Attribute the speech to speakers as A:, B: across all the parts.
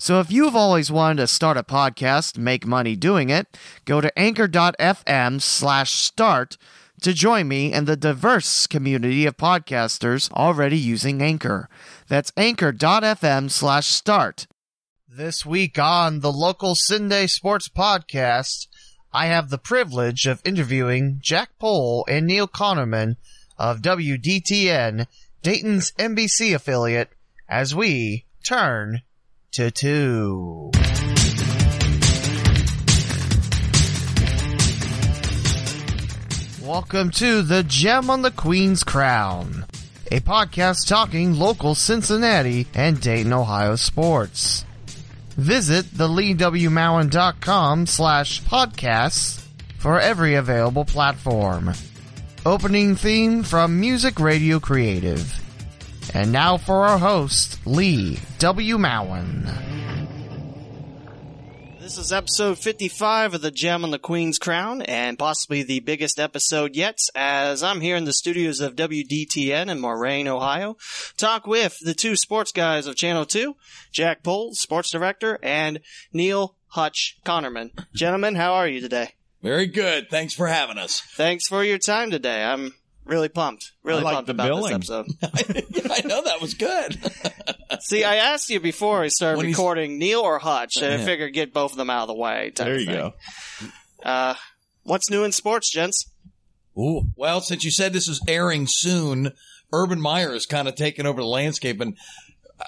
A: So if you've always wanted to start a podcast, make money doing it, go to anchor.fm slash start to join me and the diverse community of podcasters already using Anchor. That's anchor.fm slash start. This week on the local CinDay Sports Podcast, I have the privilege of interviewing Jack Pohl and Neil Konerman of WDTN, Dayton's NBC affiliate, as we turn to two. Welcome to the Gem on the Queen's Crown, a podcast talking local Cincinnati and Dayton, Ohio sports. Visit theleewmowen.com slash podcasts for every available platform. Opening theme from Music Radio Creative. And now for our host, Lee W. Mowen.
B: This is episode 55 of The Gem on the Queen's Crown, and possibly the biggest episode yet, as I'm here in the studios of WDTN in Moraine, Ohio, talk with the two sports guys of Channel 2, Jack Pohl, sports director, and Neil Hutch Konerman. Gentlemen, how are you today?
C: Very good. Thanks for having us.
B: Thanks for your time today. I'm really pumped. Really
D: like
B: pumped
D: the
B: about
D: billing.
B: this episode.
C: yeah, I know that was good.
B: See, I asked you before we started
C: When he's-
B: recording Neil or Hutch, and I
C: Yeah.
B: figured get both of them out of the way. type
D: There
B: of
D: you
B: thing.
D: go.
B: Uh, what's new in sports, gents?
C: Ooh. Well, since you said this is airing soon, Urban Meyer is kind of taking over the landscape, and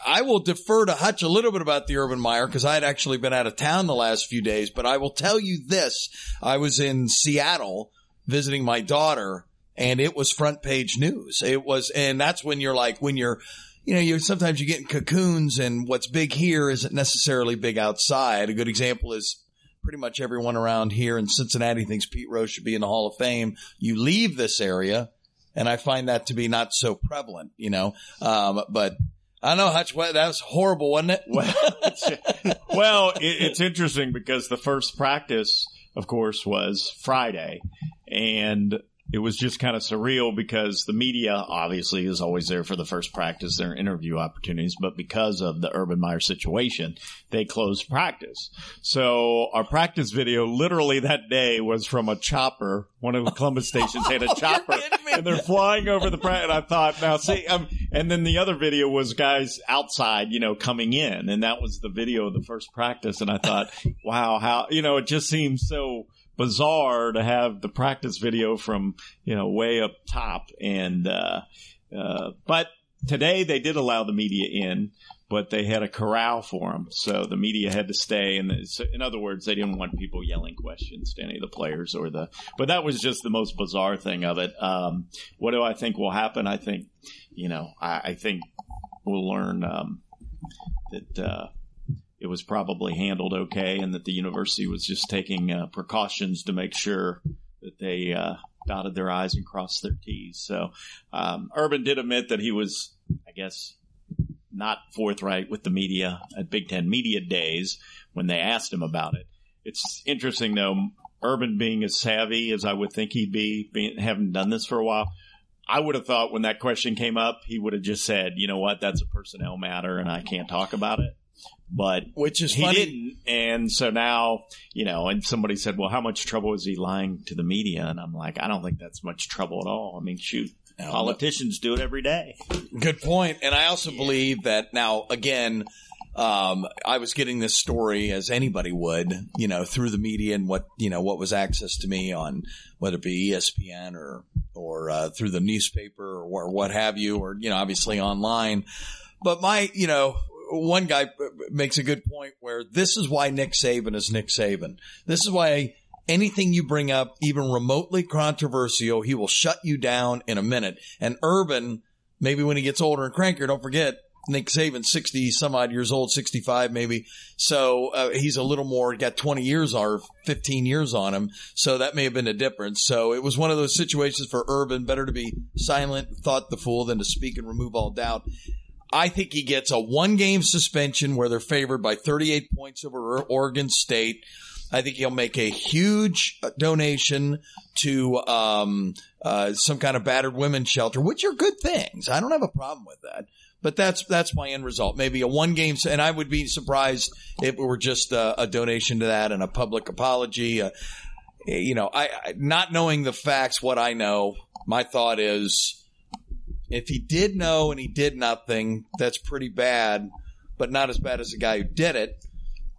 C: I will defer to Hutch a little bit about the Urban Meyer because I had actually been out of town the last few days. But I will tell you this: I was in Seattle visiting my daughter, and it was front page news. It was, and that's when you're like, when you're you know, you sometimes you get in cocoons and what's big here isn't necessarily big outside. A good example is pretty much everyone around here in Cincinnati thinks Pete Rose should be in the Hall of Fame. You leave this area and I find that to be not so prevalent, you know. Um, but I know, Hutch, that was horrible, wasn't it?
D: Well, well it, it's interesting because the first practice, of course, was Friday, and it was just kind of surreal because the media obviously is always there for the first practice, their interview opportunities, but because of the Urban Meyer situation, they closed practice. So our practice video literally that day was from a chopper. One of the Columbus stations had a chopper and they're flying over the practice. And I thought, now see, um, and then the other video was guys outside, you know, coming in and that was the video of the first practice. And I thought, wow, how, you know, it just seems so, bizarre to have the practice video from you know way up top. And uh, uh, but today they did allow the media in but they had a corral for them so the media had to stay. And so in other words they didn't want people yelling questions to any of the players or the but that was just the most bizarre thing of it. Um, what do i think will happen? I think you know i, I think we'll learn um, that uh, it was probably handled okay and that the university was just taking uh, precautions to make sure that they uh, dotted their I's and crossed their T's. So um, Urban did admit that he was, I guess, not forthright with the media at Big Ten Media Days when they asked him about it. It's interesting, though, Urban being as savvy as I would think he'd be, being, having done this for a while. I would have thought when that question came up, he would have just said, you know what, that's a personnel matter and I can't talk about it. But
C: Which is
D: he
C: funny.
D: didn't. And so now, you know, and somebody said, well, how much trouble is he lying to the media? And I'm like, I don't think that's much trouble at all. I mean, shoot, politicians do it every day.
C: Good point. And I also believe that now, again, um, I was getting this story as anybody would, you know, through the media and what you know what was access to me on whether it be ESPN or or uh, through the newspaper or, or what have you, or you know, obviously online. But my, you know, one guy makes a good point where this is why Nick Saban is Nick Saban. This is why anything you bring up, even remotely controversial, he will shut you down in a minute. And Urban, maybe when he gets older and crankier, don't forget, Nick Saban, 60 some odd years old, 65 maybe. So uh, he's a little more, got 20 years or 15 years on him. So that may have been a difference. So it was one of those situations for Urban. Better to be silent, thought the fool, than to speak and remove all doubt. I think he gets a one game suspension where they're favored by 38 points over Oregon State. I think he'll make a huge donation to um, uh, some kind of battered women's shelter, which are good things. I don't have a problem with that. But that's that's my end result. Maybe a one game, and I would be surprised if it were just a, a donation to that and a public apology. Uh, you know, I, I not knowing the facts, what I know, my thought is if he did know and he did nothing, that's pretty bad, but not as bad as the guy who did it.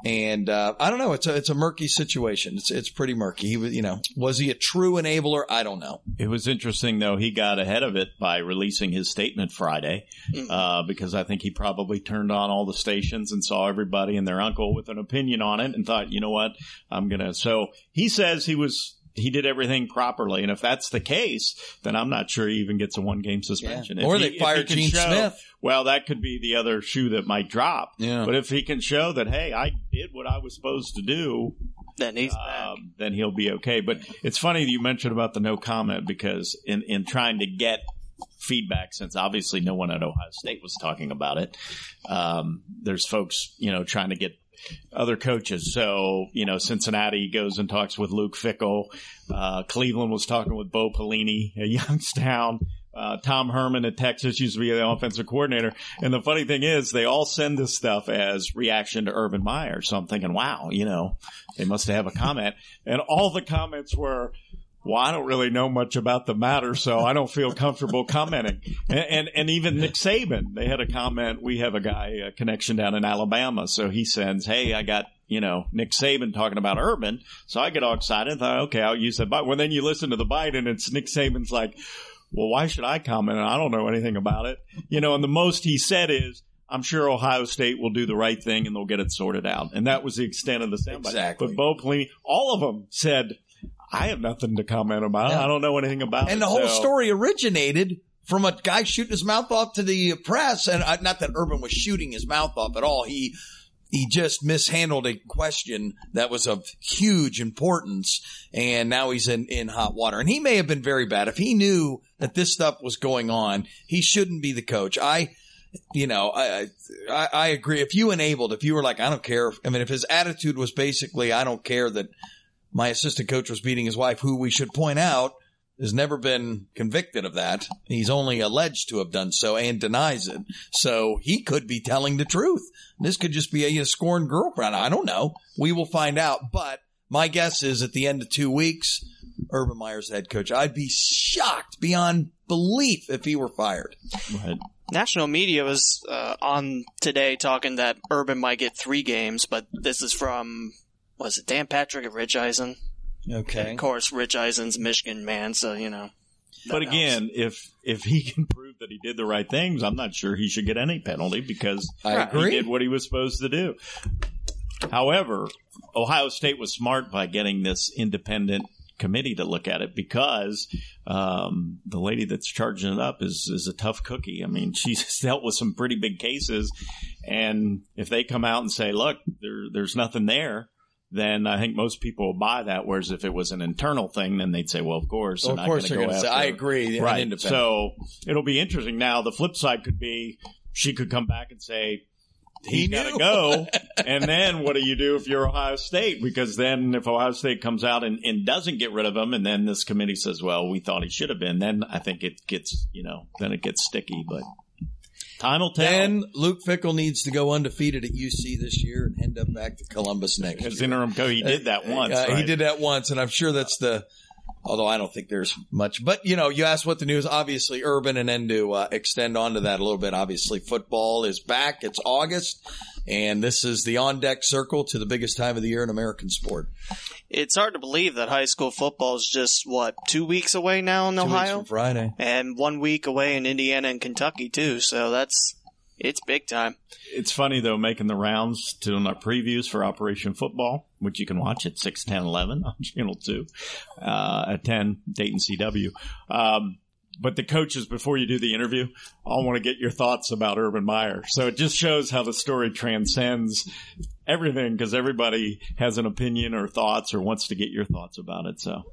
C: And uh, I don't know. It's a it's a murky situation. It's it's pretty murky. He was, you know, was he a true enabler? I don't know.
D: It was interesting though. He got ahead of it by releasing his statement Friday, uh, because I think he probably turned on all the stations and saw everybody and their uncle with an opinion on it and thought, you know what, I'm gonna. So he says he was he did everything properly. And if that's the case, then I'm not sure he even gets a one game suspension.
C: Yeah. Or
D: If
C: they
D: he-
C: fire
D: he
C: Gene
D: show-
C: Smith.
D: Well, that could be the other shoe that might drop.
C: Yeah.
D: But if he can show that, hey, I did what I was supposed to do,
B: Then he's back.
D: um, then he'll be okay. But it's funny you mentioned about the no comment because in, in trying to get feedback, since obviously no one at Ohio State was talking about it, um, there's folks, you know, trying to get other coaches. So, you know, Cincinnati goes and talks with Luke Fickell. Uh, Cleveland was talking with Bo Pelini at Youngstown. Uh, Tom Herman at Texas used to be the offensive coordinator. And the funny thing is, they all send this stuff as reaction to Urban Meyer. So I'm thinking, wow, you know, they must have a comment. And all the comments were, well, I don't really know much about the matter, so I don't feel comfortable commenting. And, and, and even Nick Saban, they had a comment. We have a guy, a connection down in Alabama. So he sends, Hey, I got, you know, Nick Saban talking about Urban. So I get all excited. Thought, okay, I'll use that bite. Well, then you listen to the Biden, and it's Nick Saban's like, well, why should I comment? I don't know anything about it. You know, and the most he said is, I'm sure Ohio State will do the right thing and they'll get it sorted out. And that was the extent of the soundbite.
C: Exactly.
D: But Bo Pelini, all of them said, I have nothing to comment about.
C: Yeah.
D: I don't know anything about it.
C: And the whole
D: So-
C: story originated from a guy shooting his mouth off to the press, and uh, not that Urban was shooting his mouth off at all. He he just mishandled a question that was of huge importance, and now he's in in hot water. And he may have been very bad if he knew that this stuff was going on. He shouldn't be the coach. I. You know, I, I I agree. If you enabled, if you were like, I don't care. I mean, if his attitude was basically, I don't care that my assistant coach was beating his wife, who we should point out has never been convicted of that. He's only alleged to have done so and denies it. So he could be telling the truth. This could just be a, a scorned girlfriend. I don't know. We will find out. But my guess is at the end of two weeks, Urban Meyer's head coach. I'd be shocked beyond belief if he were fired.
D: Right.
B: National media was uh, on today talking that Urban might get three games, but this is from was it Dan Patrick at Rich Eisen?
C: Okay.
B: Of course, Rich Eisen's Michigan man, so you know.
D: But
B: that
D: again, if if he can prove that he did the right things, I'm not sure he should get any penalty because
C: I
B: Right.
D: he did what he was supposed to do. However, Ohio State was smart by getting this independent committee to look at it because um, the lady that's charging it up is is a tough cookie. I mean, she's dealt with some pretty big cases, and if they come out and say, "Look, there, there's nothing there," then I think most people will buy that. Whereas if it was an internal thing, then they'd say, "Well, of course,
C: Well, of course they're going to say, I agree.
D: Right. So it'll be interesting. Now, the flip side could be she could come back and say,
C: He
D: he's got to go. and then what do you do if you're Ohio State? Because then if Ohio State comes out and, and doesn't get rid of him, and then this committee says, well, we thought he should have been, then I think it gets, you know, then it gets sticky. But time will tell.
C: Then Luke Fickell needs to go undefeated at UC this year and end up back to Columbus next
D: As
C: year.
D: interim coach, he did that once.
C: Uh, He did that once, and I'm sure that's the Although I don't think there's much, but you know, you asked what the news. Obviously, urban, and then to uh, extend onto that a little bit. Obviously, football is back. It's August, and this is the on deck circle to the biggest time of the year in American sport.
B: It's hard to believe that high school football is just what two weeks away now in
C: Two
B: Ohio,
C: Friday.
B: and one week away in Indiana and Kentucky too. So that's it's big time.
D: It's funny though, making the rounds to our previews for Operation Football, which you can watch at 6, 10, 11 on Channel 2, uh, at 10, Dayton CW. Um, but the coaches, before you do the interview, all want to get your thoughts about Urban Meyer. So it just shows how the story transcends everything because everybody has an opinion or thoughts or wants to get your thoughts about it. So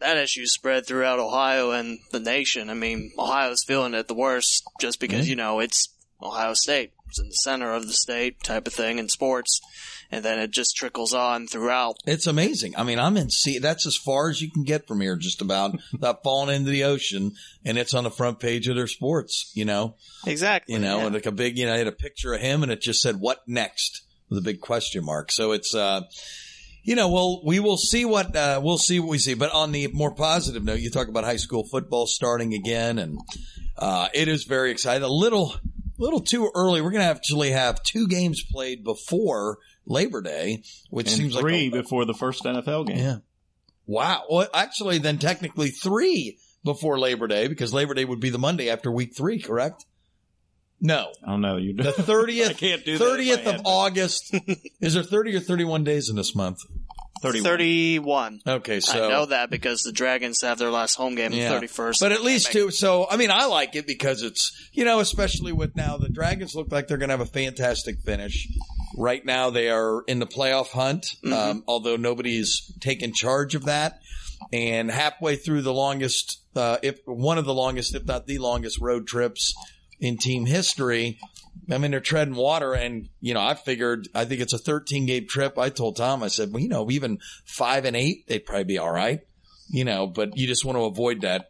B: That issue spread throughout Ohio and the nation. I mean, Ohio's feeling it the worst just because you know it's Ohio State. It's in the center of the state type of thing in sports, and then it just trickles on throughout.
C: It's amazing. I mean, I'm in sea. That's as far as you can get from here, just about without falling into the ocean. And it's on the front page of their sports, you know,
B: Exactly.
C: you know,
B: yeah.
C: and like a big, you know, I had a picture of him and it just said, what next with a big question mark. So it's, uh, you know, well, we will see what, uh, we'll see what we see. But on the more positive note, you talk about high school football starting again and, uh, it is very exciting. A little, little too early. We're going to actually have two games played before Labor Day, which
D: and
C: seems
D: three
C: like three
D: before the first NFL game.
C: yeah. Wow. Well, actually, then technically three before Labor Day because Labor Day would be the Monday after week three, correct? No.
D: Oh, I don't know. You
C: The thirtieth.
D: I
C: 30th,
D: can't do that in my
C: 30th of. August. Is there 30 or 31 days in this month?
D: 31.
B: 31.
C: Okay, so.
B: I know that because the Dragons have their last home game
C: Yeah.
B: the 31st.
C: But at least two. So, I mean, I like it because it's, you know, especially with now the Dragons look like they're going to have a fantastic finish. Right now they are in the playoff hunt, um, although nobody's taken charge of that. And halfway through the longest, uh, if one of the longest, if not the longest road trips in team history. I mean, they're treading water and, you know, I figured, I think it's a 13 game trip. I told Tom, I said, well, you know, even five and eight, they'd probably be all right, you know, but you just want to avoid that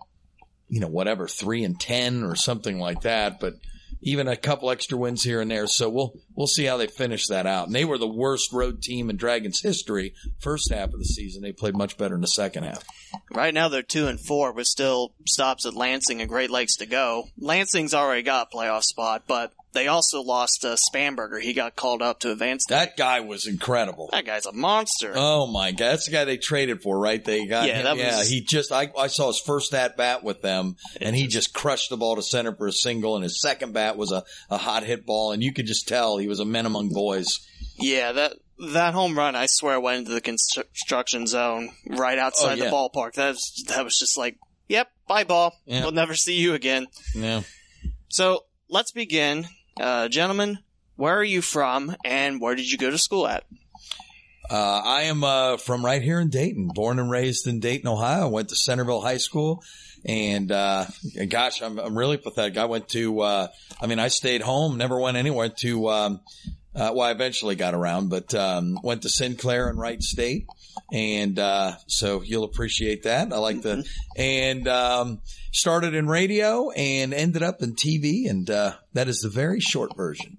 C: you know, whatever, three and 10 or something like that. But even a couple extra wins here and there. So we'll, we'll see how they finish that out. And they were the worst road team in Dragons history first half of the season. They played much better in the second half.
B: right now they're 2 and 4, with still stops at Lansing and Great Lakes to go. Lansing's already got a playoff spot, but they also lost uh, Spanberger. He got called up to advance.
C: That guy was incredible.
B: That guy's a monster.
C: Oh my God. That's the guy they traded for, right? They got
B: Yeah,
C: him.
B: that
C: yeah,
B: was-
C: he just, I, I saw his first at bat with them and he just crushed the ball to center for a single and his second bat was a, a hot hit ball and you could just tell he was a man among boys.
B: Yeah, that that home run, I swear, went into the construction zone right outside
C: Oh, yeah.
B: the ballpark. That was, that was just like, yep, bye ball.
C: Yeah.
B: We'll never see you again.
C: Yeah.
B: So let's begin, uh, gentlemen. Where are you from, and where did you go to school at?
C: Uh, I am uh, from right here in Dayton, born and raised in Dayton, Ohio. Went to Centerville High School, and uh, gosh, I'm, I'm really pathetic. I went to, uh, I mean, I stayed home, never went anywhere. To, um, uh, well, I eventually got around, but um, went to Sinclair and Wright State, and uh, so you'll appreciate that. I like the, and um, started in radio and ended up in TV, and uh, that is the very short version.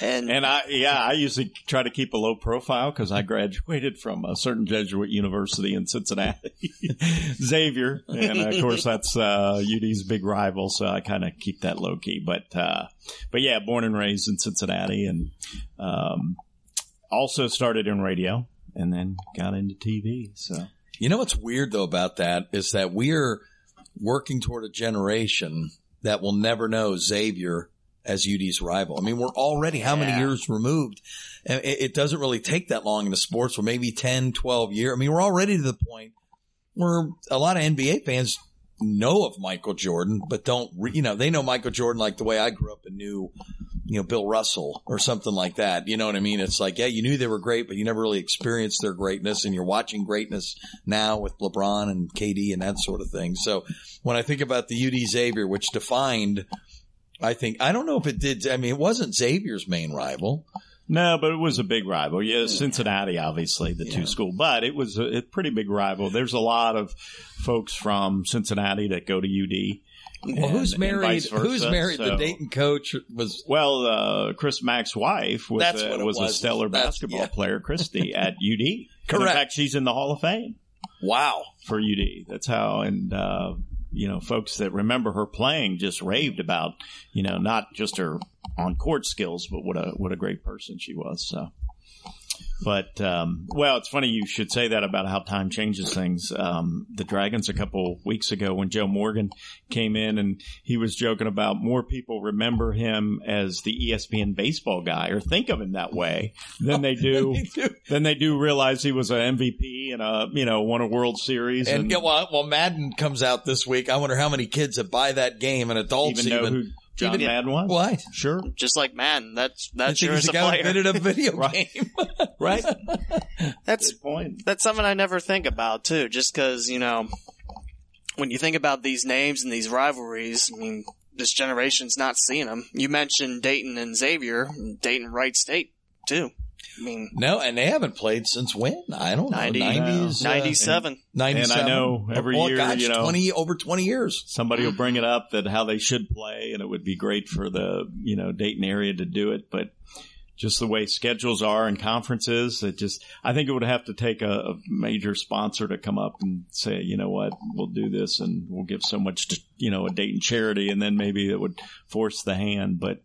B: And,
D: And I, yeah, I usually try to keep a low profile because I graduated from a certain Jesuit university in Cincinnati, Xavier, and of course that's uh, UD's big rival. So I kind of keep that low key. But uh, but yeah, born and raised in Cincinnati, and um, also started in radio, and then got into TV. So
C: You know what's weird though about that is that we're working toward a generation that will never know Xavier as UD's rival. I mean, we're already how many years removed? It, it doesn't really take that long in the sports, or maybe 10, 12 years. I mean, we're already to the point where a lot of NBA fans know of Michael Jordan, but don't, re- you know, they know Michael Jordan like the way I grew up and knew, you know, Bill Russell or something like that. You know what I mean? It's like, yeah, you knew they were great, but you never really experienced their greatness and you're watching greatness now with LeBron and KD and that sort of thing. So when I think about the UD Xavier, which defined, I think, I don't know if it did, I mean, it wasn't Xavier's main rival.
D: no, but it was a big rival. Yeah, Cincinnati, obviously the
C: Yeah.
D: two school, but it was a, a pretty big rival. There's a lot of folks from Cincinnati that go to UD.
C: Well,
D: and-
C: who's married?
D: versa.
C: Who's married? The Dayton coach was
D: Well, uh, Chris Mack's wife was, a,
C: it
D: was, a stellar
C: That's-
D: basketball
C: yeah.
D: player, Christi, at UD. And
C: Correct.
D: in fact, she's in the Hall of Fame.
C: Wow.
D: for UD. That's how, and uh, you know, folks that remember her playing just raved about, you know, not just her on court skills, but what a what a great person she was. So. But um, well, it's funny you should say that about how time changes things. Um, the Dragons a couple weeks ago when Joe Morgan came in and he was joking about more people remember him as the ESPN baseball guy or think of him that way than they do than they do realize he was an MVP and a you know won a World Series
C: And
D: and,
C: yeah, well, well, Madden comes out this week. I wonder how many kids that buy that game and adults
D: even
C: even.
D: Know John
C: even-
D: Madden was.
C: What?
D: Sure,
B: Just like Madden, that's
C: I
B: that sure is a
C: guy who
B: player.
C: invented a video
D: Right.
C: game.
D: right.
B: That's
D: Good point.
B: that's something I never think about too. Just because you know, when you think about these names and these rivalries, I mean, this generation's not seeing them. You mentioned Dayton and Xavier, Dayton Wright State too. I mean,
C: No, and they haven't played since when? I don't know.
B: 90,
C: 90s, uh,
B: 97.
C: 97.
D: And I know every
C: oh,
D: year,
C: gosh,
D: you know-
C: 20, over 20 years.
D: Somebody will bring it up that how they should play, and it would be great for the you know Dayton area to do it, but. Just the way schedules are and conferences, it just, I think it would have to take a, a major sponsor to come up and say, you know what, we'll do this and we'll give so much to, you know, a Dayton charity and then maybe it would force the hand. But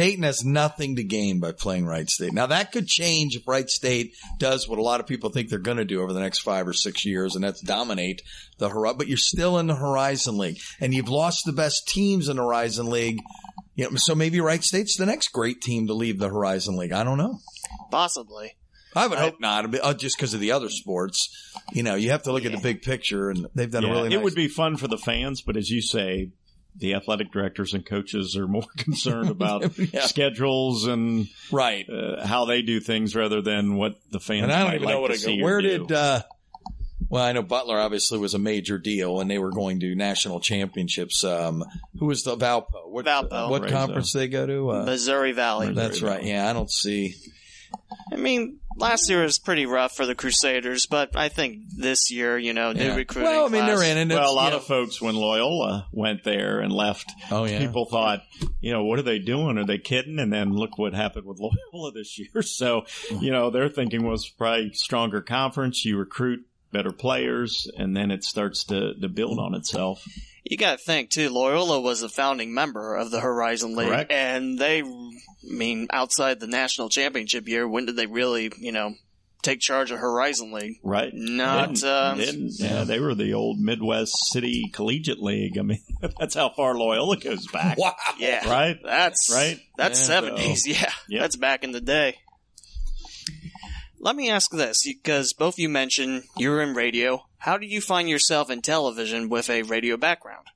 C: Dayton has nothing to gain by playing Wright State. Now that could change if Wright State does what a lot of people think they're going to do over the next five or six years, and that's dominate the Horizon. But you're still in the Horizon League, and you've lost the best teams in the Horizon League. You know, so maybe Wright State's the next great team to leave the Horizon League. I don't know.
B: Possibly.
C: I would
B: I-
C: hope not, uh, just because of the other sports. You know, you have to look at the big picture, and they've done a
D: yeah,
C: really.
D: it
C: nice
D: would be fun for the fans, but as you say, the athletic directors and coaches are more concerned about
C: Yeah.
D: schedules and
C: right.
D: uh, how they do things rather than what the fans.
C: And I don't
D: might
C: even
D: like
C: know what
D: to
C: to
D: see
C: go.
D: or
C: Where
D: do.
C: did? uh Well, I know Butler obviously was a major deal, and they were going to national championships. Um Who was the Valpo? What,
B: Valpo.
C: What
D: Right,
C: conference they go to? Uh,
B: Missouri Valley.
C: that's right. Yeah, I don't see.
B: I mean, last year was pretty rough for the Crusaders, but I think this year, you know, new
C: Yeah.
B: recruiting.
C: Well, I mean,
B: class-
C: they're in, and
D: well, a lot
C: you
D: of folks when Loyola went there and left,
C: oh yeah,
D: people thought, you know, what are they doing? Are they kidding? And then look what happened with Loyola this year. So, you know, their thinking was probably stronger conference. You recruit better players, and then it starts to to build on itself.
B: You got to think too. Loyola was a founding member of the Horizon League,
D: Correct.
B: and they, I mean, outside the national championship year, when did they really, you know, take charge of Horizon League?
D: Right?
B: Not,
D: Didn't-
B: uh,
D: didn't. yeah, they were the old Midwest City Collegiate League. I mean, that's how far Loyola goes back.
C: wow.
B: Yeah,
D: Right?
B: That's
D: Right?
B: That's
C: Yeah,
B: seventies. yeah,
D: Yep.
B: that's back in the day. Let me ask this, because both you mentioned you were in radio. How do you find yourself in television with a radio background?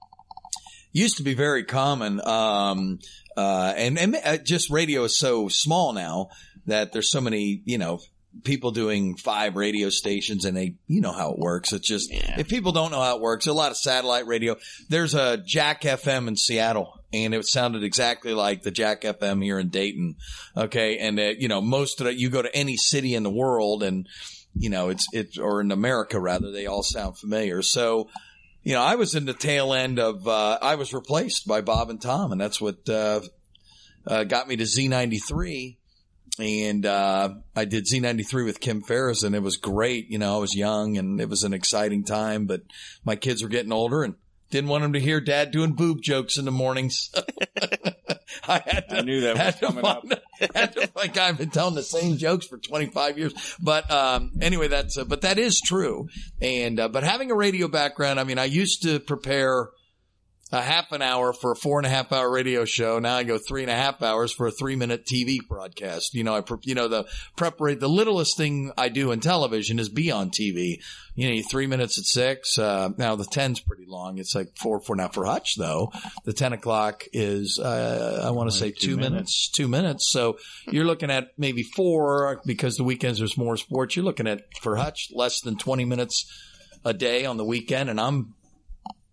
C: used to be very common. Um, uh, and, and uh, just radio is so small now that there's so many, you know, people doing five radio stations and they, you know how it works. It's just,
B: Yeah.
C: if people don't know how it works, a lot of satellite radio. There's a Jack FM in Seattle and it sounded exactly like the Jack FM here in Dayton. Okay. And, uh, you know, most of it, you go to any city in the world and, you know, it's, it's, or in America rather, they all sound familiar. So, you know, I was in the tail end of, uh, I was replaced by Bob and Tom, and that's what, uh, uh, got me to Z93. And, uh, I did Z93 with Kim Ferris and it was great. You know, I was young and it was an exciting time, but my kids were getting older and didn't want them to hear dad doing boob jokes in the mornings. I had to,
D: I knew that was coming up.
C: had to- like I've been telling the same jokes for 25 years. But, um, anyway, that's, uh, but that is true. And, uh, but having a radio background, I mean, I used to prepare a half an hour for a four and a half hour radio show. Now I go three and a half hours for a three minute TV broadcast. You know, I, pre- you know, the preparate, the littlest thing I do in television is be on TV. You know, three minutes at six. Uh, now the 10's pretty long. It's like four, four. Now for Hutch though, the 10 o'clock is, uh, I want to say two,
D: two
C: minutes.
D: minutes.
C: two minutes. So you're looking at maybe four because the weekends there's more sports. You're looking at for Hutch less than 20 minutes a day on the weekend. And I'm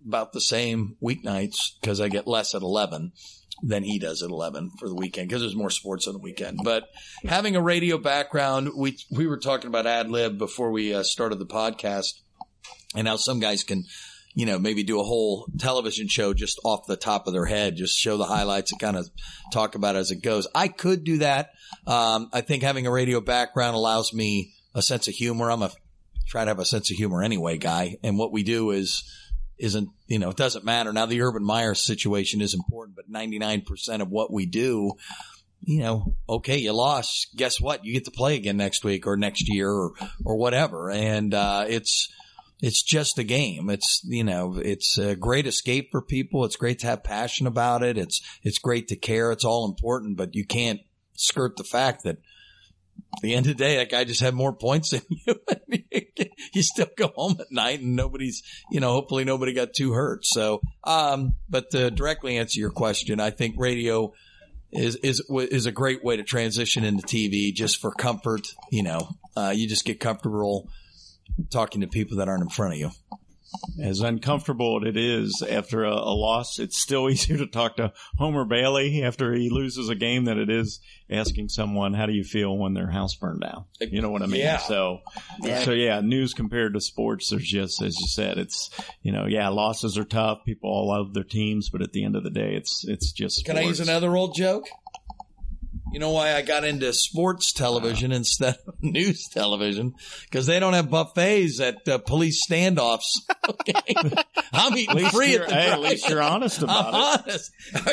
C: about the same weeknights because I get less at 11 than he does at 11 for the weekend because there's more sports on the weekend. But having a radio background, we, we were talking about ad lib before we uh, started the podcast and how some guys can, you know, maybe do a whole television show just off the top of their head, just show the highlights and kind of talk about it as it goes. I could do that. Um, I think having a radio background allows me a sense of humor. I'm a try to have a sense of humor anyway, guy. And what we do is isn't you know it doesn't matter. Now the Urban Meyer situation is important, but ninety nine percent of what we do. You know, okay, you lost. Guess what? You get to play again next week or next year or, or whatever. And, uh, it's, it's just a game. It's, you know, it's a great escape for people. It's great to have passion about it. It's, it's great to care. It's all important, but you can't skirt the fact that at the end of the day, that guy just had more points than you. you still go home at night and nobody's, you know, hopefully nobody got too hurt. So, um, but to directly answer your question, I think radio is, is, is a great way to transition into TV just for comfort. You know, uh, you just get comfortable talking to people that aren't in front of you.
D: As uncomfortable it is after a, a, loss, it's still easier to talk to Homer Bailey after he loses a game than it is asking someone, "How do you feel when their house burned down?" You know what I mean?
C: Yeah.
D: So, yeah. so yeah, news compared to sports, there's just as you said, it's you know, yeah, losses are tough. People all love their teams, but at the end of the day, it's it's just.
C: Sports. Can I use another old joke? You know why I got into sports television instead of news television? Because they don't have buffets at uh, police standoffs. Okay, I'm eating free at the.
D: Hey, at least you're honest about
C: I'm it.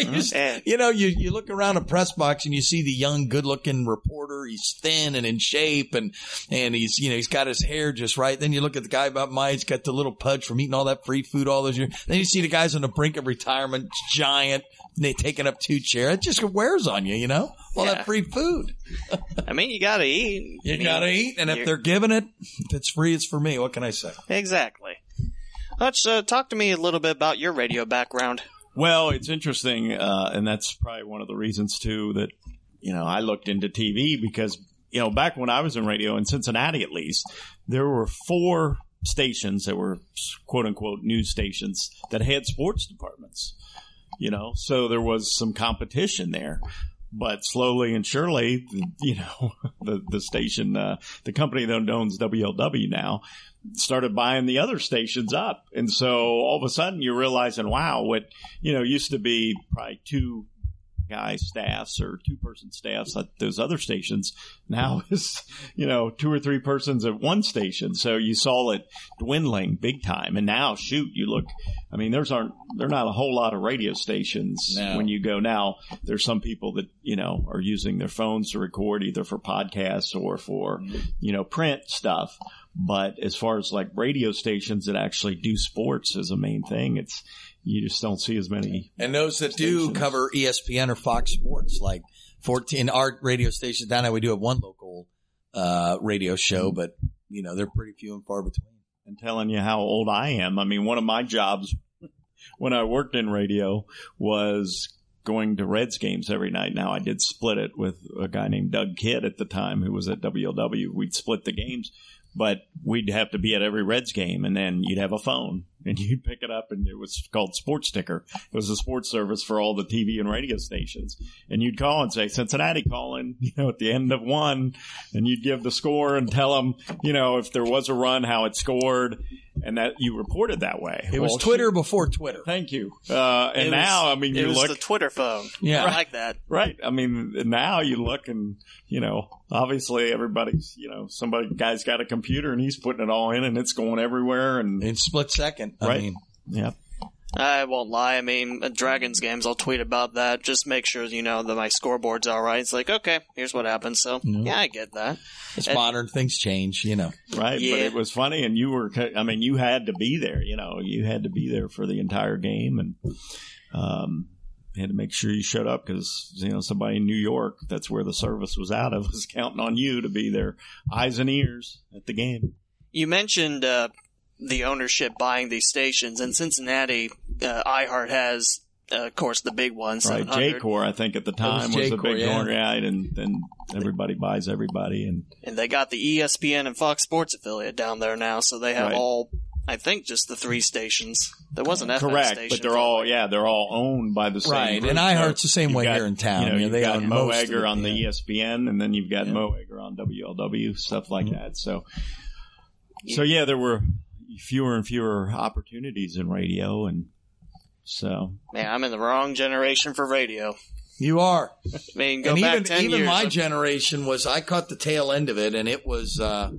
C: Honest. You, you know, you you look around a press box and you see the young, good-looking reporter. He's thin and in shape, and and he's you know he's got his hair just right. Then you look at the guy about my age, got the little pudge from eating all that free food all those years. Then you see the guys on the brink of retirement, giant, they taking up two chairs. It just wears on you, you know all yeah. that free food.
B: I mean, you gotta eat.
C: You I gotta eat, and if they're giving it, if it's free, it's for me. What can I say?
B: Exactly. Let's uh, talk to me a little bit about your radio background.
D: Well, it's interesting, uh, and that's probably one of the reasons too that you know I looked into TV because you know back when I was in radio in Cincinnati, at least there were four stations that were quote unquote news stations that had sports departments you know? So there was some competition there but slowly and surely, you know, the the station, uh, the company that owns WLW now, started buying the other stations up, and so all of a sudden you're realizing, wow, what you know used to be probably two guy staffs or two person staffs at those other stations now is, you know, two or three persons at one station. So you saw it dwindling big time. And now, shoot, you look, I mean, there's aren't, there are not a whole lot of radio stations no. when you go now. There's some people that, you know, are using their phones to record either for podcasts or for, mm-hmm. you know, print stuff. But as far as like radio stations that actually do sports as a main thing, it's, you just don't see as many.
C: And those that stations. do cover ESPN or Fox Sports, like 14 our radio stations down there, we do have one local uh, radio show, but you know they're pretty few and far between.
D: And telling you how old I am, I mean, one of my jobs when I worked in radio was going to Reds games every night. Now I did split it with a guy named Doug Kidd at the time who was at WLW. We'd split the games, but we'd have to be at every Reds game and then you'd have a phone and you'd pick it up and it was called Sports Ticker. It was a sports service for all the TV and radio stations. And you'd call and say, Cincinnati calling, you know, at the end of one and you'd give the score and tell them, you know, if there was a run, how it scored and that you reported that way.
C: It well, was Twitter before Twitter.
D: Thank you. Uh, and now, I mean, you
B: it was
D: look
B: the Twitter phone. Yeah, I like that.
D: Right. I mean, now you look and you know, obviously everybody's, you know, somebody guy's got a computer and he's putting it all in and it's going everywhere and
C: in split second. I right. Mean,
D: yeah.
B: I won't lie. I mean, at Dragons games, I'll tweet about that. Just make sure you know that my scoreboard's all right. It's like, okay, here's what happened. So, mm-hmm. yeah, I get that.
C: It's and, modern. Things change, you know.
D: Right. Yeah. But it was funny, and you were. I mean, you had to be there. You know, you had to be there for the entire game, and um, had to make sure you showed up because you know somebody in New York, that's where the service was out of, was counting on you to be their eyes and ears at the game.
B: You mentioned uh, the ownership buying these stations. And Cincinnati, uh, iHeart has, uh, of course, the big ones.
D: Right, Jacor, I think at the time was, was, a big yeah. owner, right? And then everybody buys everybody, and
B: and they got the ESPN and Fox Sports affiliate down there now, so they have right. all. I think just the three stations. There wasn't FM
D: correct, but they're all yeah, they're all owned by the same
C: right.
D: Group.
C: And iHeart's the same way
D: got,
C: here in town.
D: You know, you've
C: they
D: got Mo Egger on the ESPN, and then you've got yeah. Mo Egger on WLW, stuff like mm-hmm. that. So, so yeah, there were fewer and fewer opportunities in radio, and so
B: man, I'm in the wrong generation for radio.
C: You are.
B: I mean, go
C: and
B: back
C: even,
B: ten
C: even
B: years.
C: my generation was. I caught the tail end of it, and it was. Uh,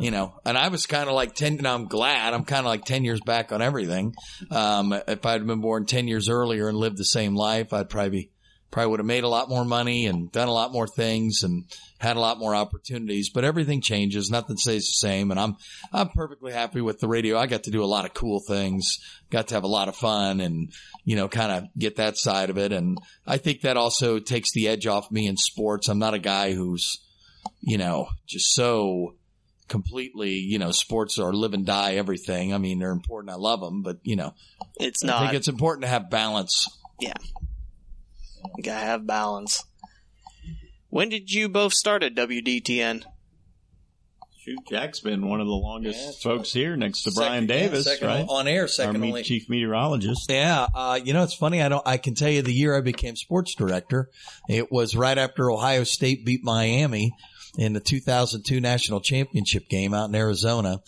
C: you know, and I was kind of like 10, and I'm glad I'm kind of like 10 years back on everything. Um, if I'd been born 10 years earlier and lived the same life, I'd probably be, probably would have made a lot more money and done a lot more things and had a lot more opportunities, but everything changes. Nothing stays the same. And I'm, I'm perfectly happy with the radio. I got to do a lot of cool things, got to have a lot of fun and, you know, kind of get that side of it. And I think that also takes the edge off me in sports. I'm not a guy who's, you know, just so completely, you know, sports are live and die everything. I mean, they're important. I love them, but you know,
B: It's not, I
C: think it's important to have balance.
B: yeah. You gotta have balance. When did you both start at WDTN?
D: Shoot, Jack's been one of the longest
C: Yeah.
D: folks here next to Brian
C: Second- yeah,
D: Davis,
C: second
D: right?
C: on air,
D: Our
C: second
D: me-
C: only.
D: chief meteorologist.
C: Yeah, uh, you know it's funny. I don't. I can tell you the year I became sports director. It was right after Ohio State beat Miami in the 2002 national championship game out in Arizona.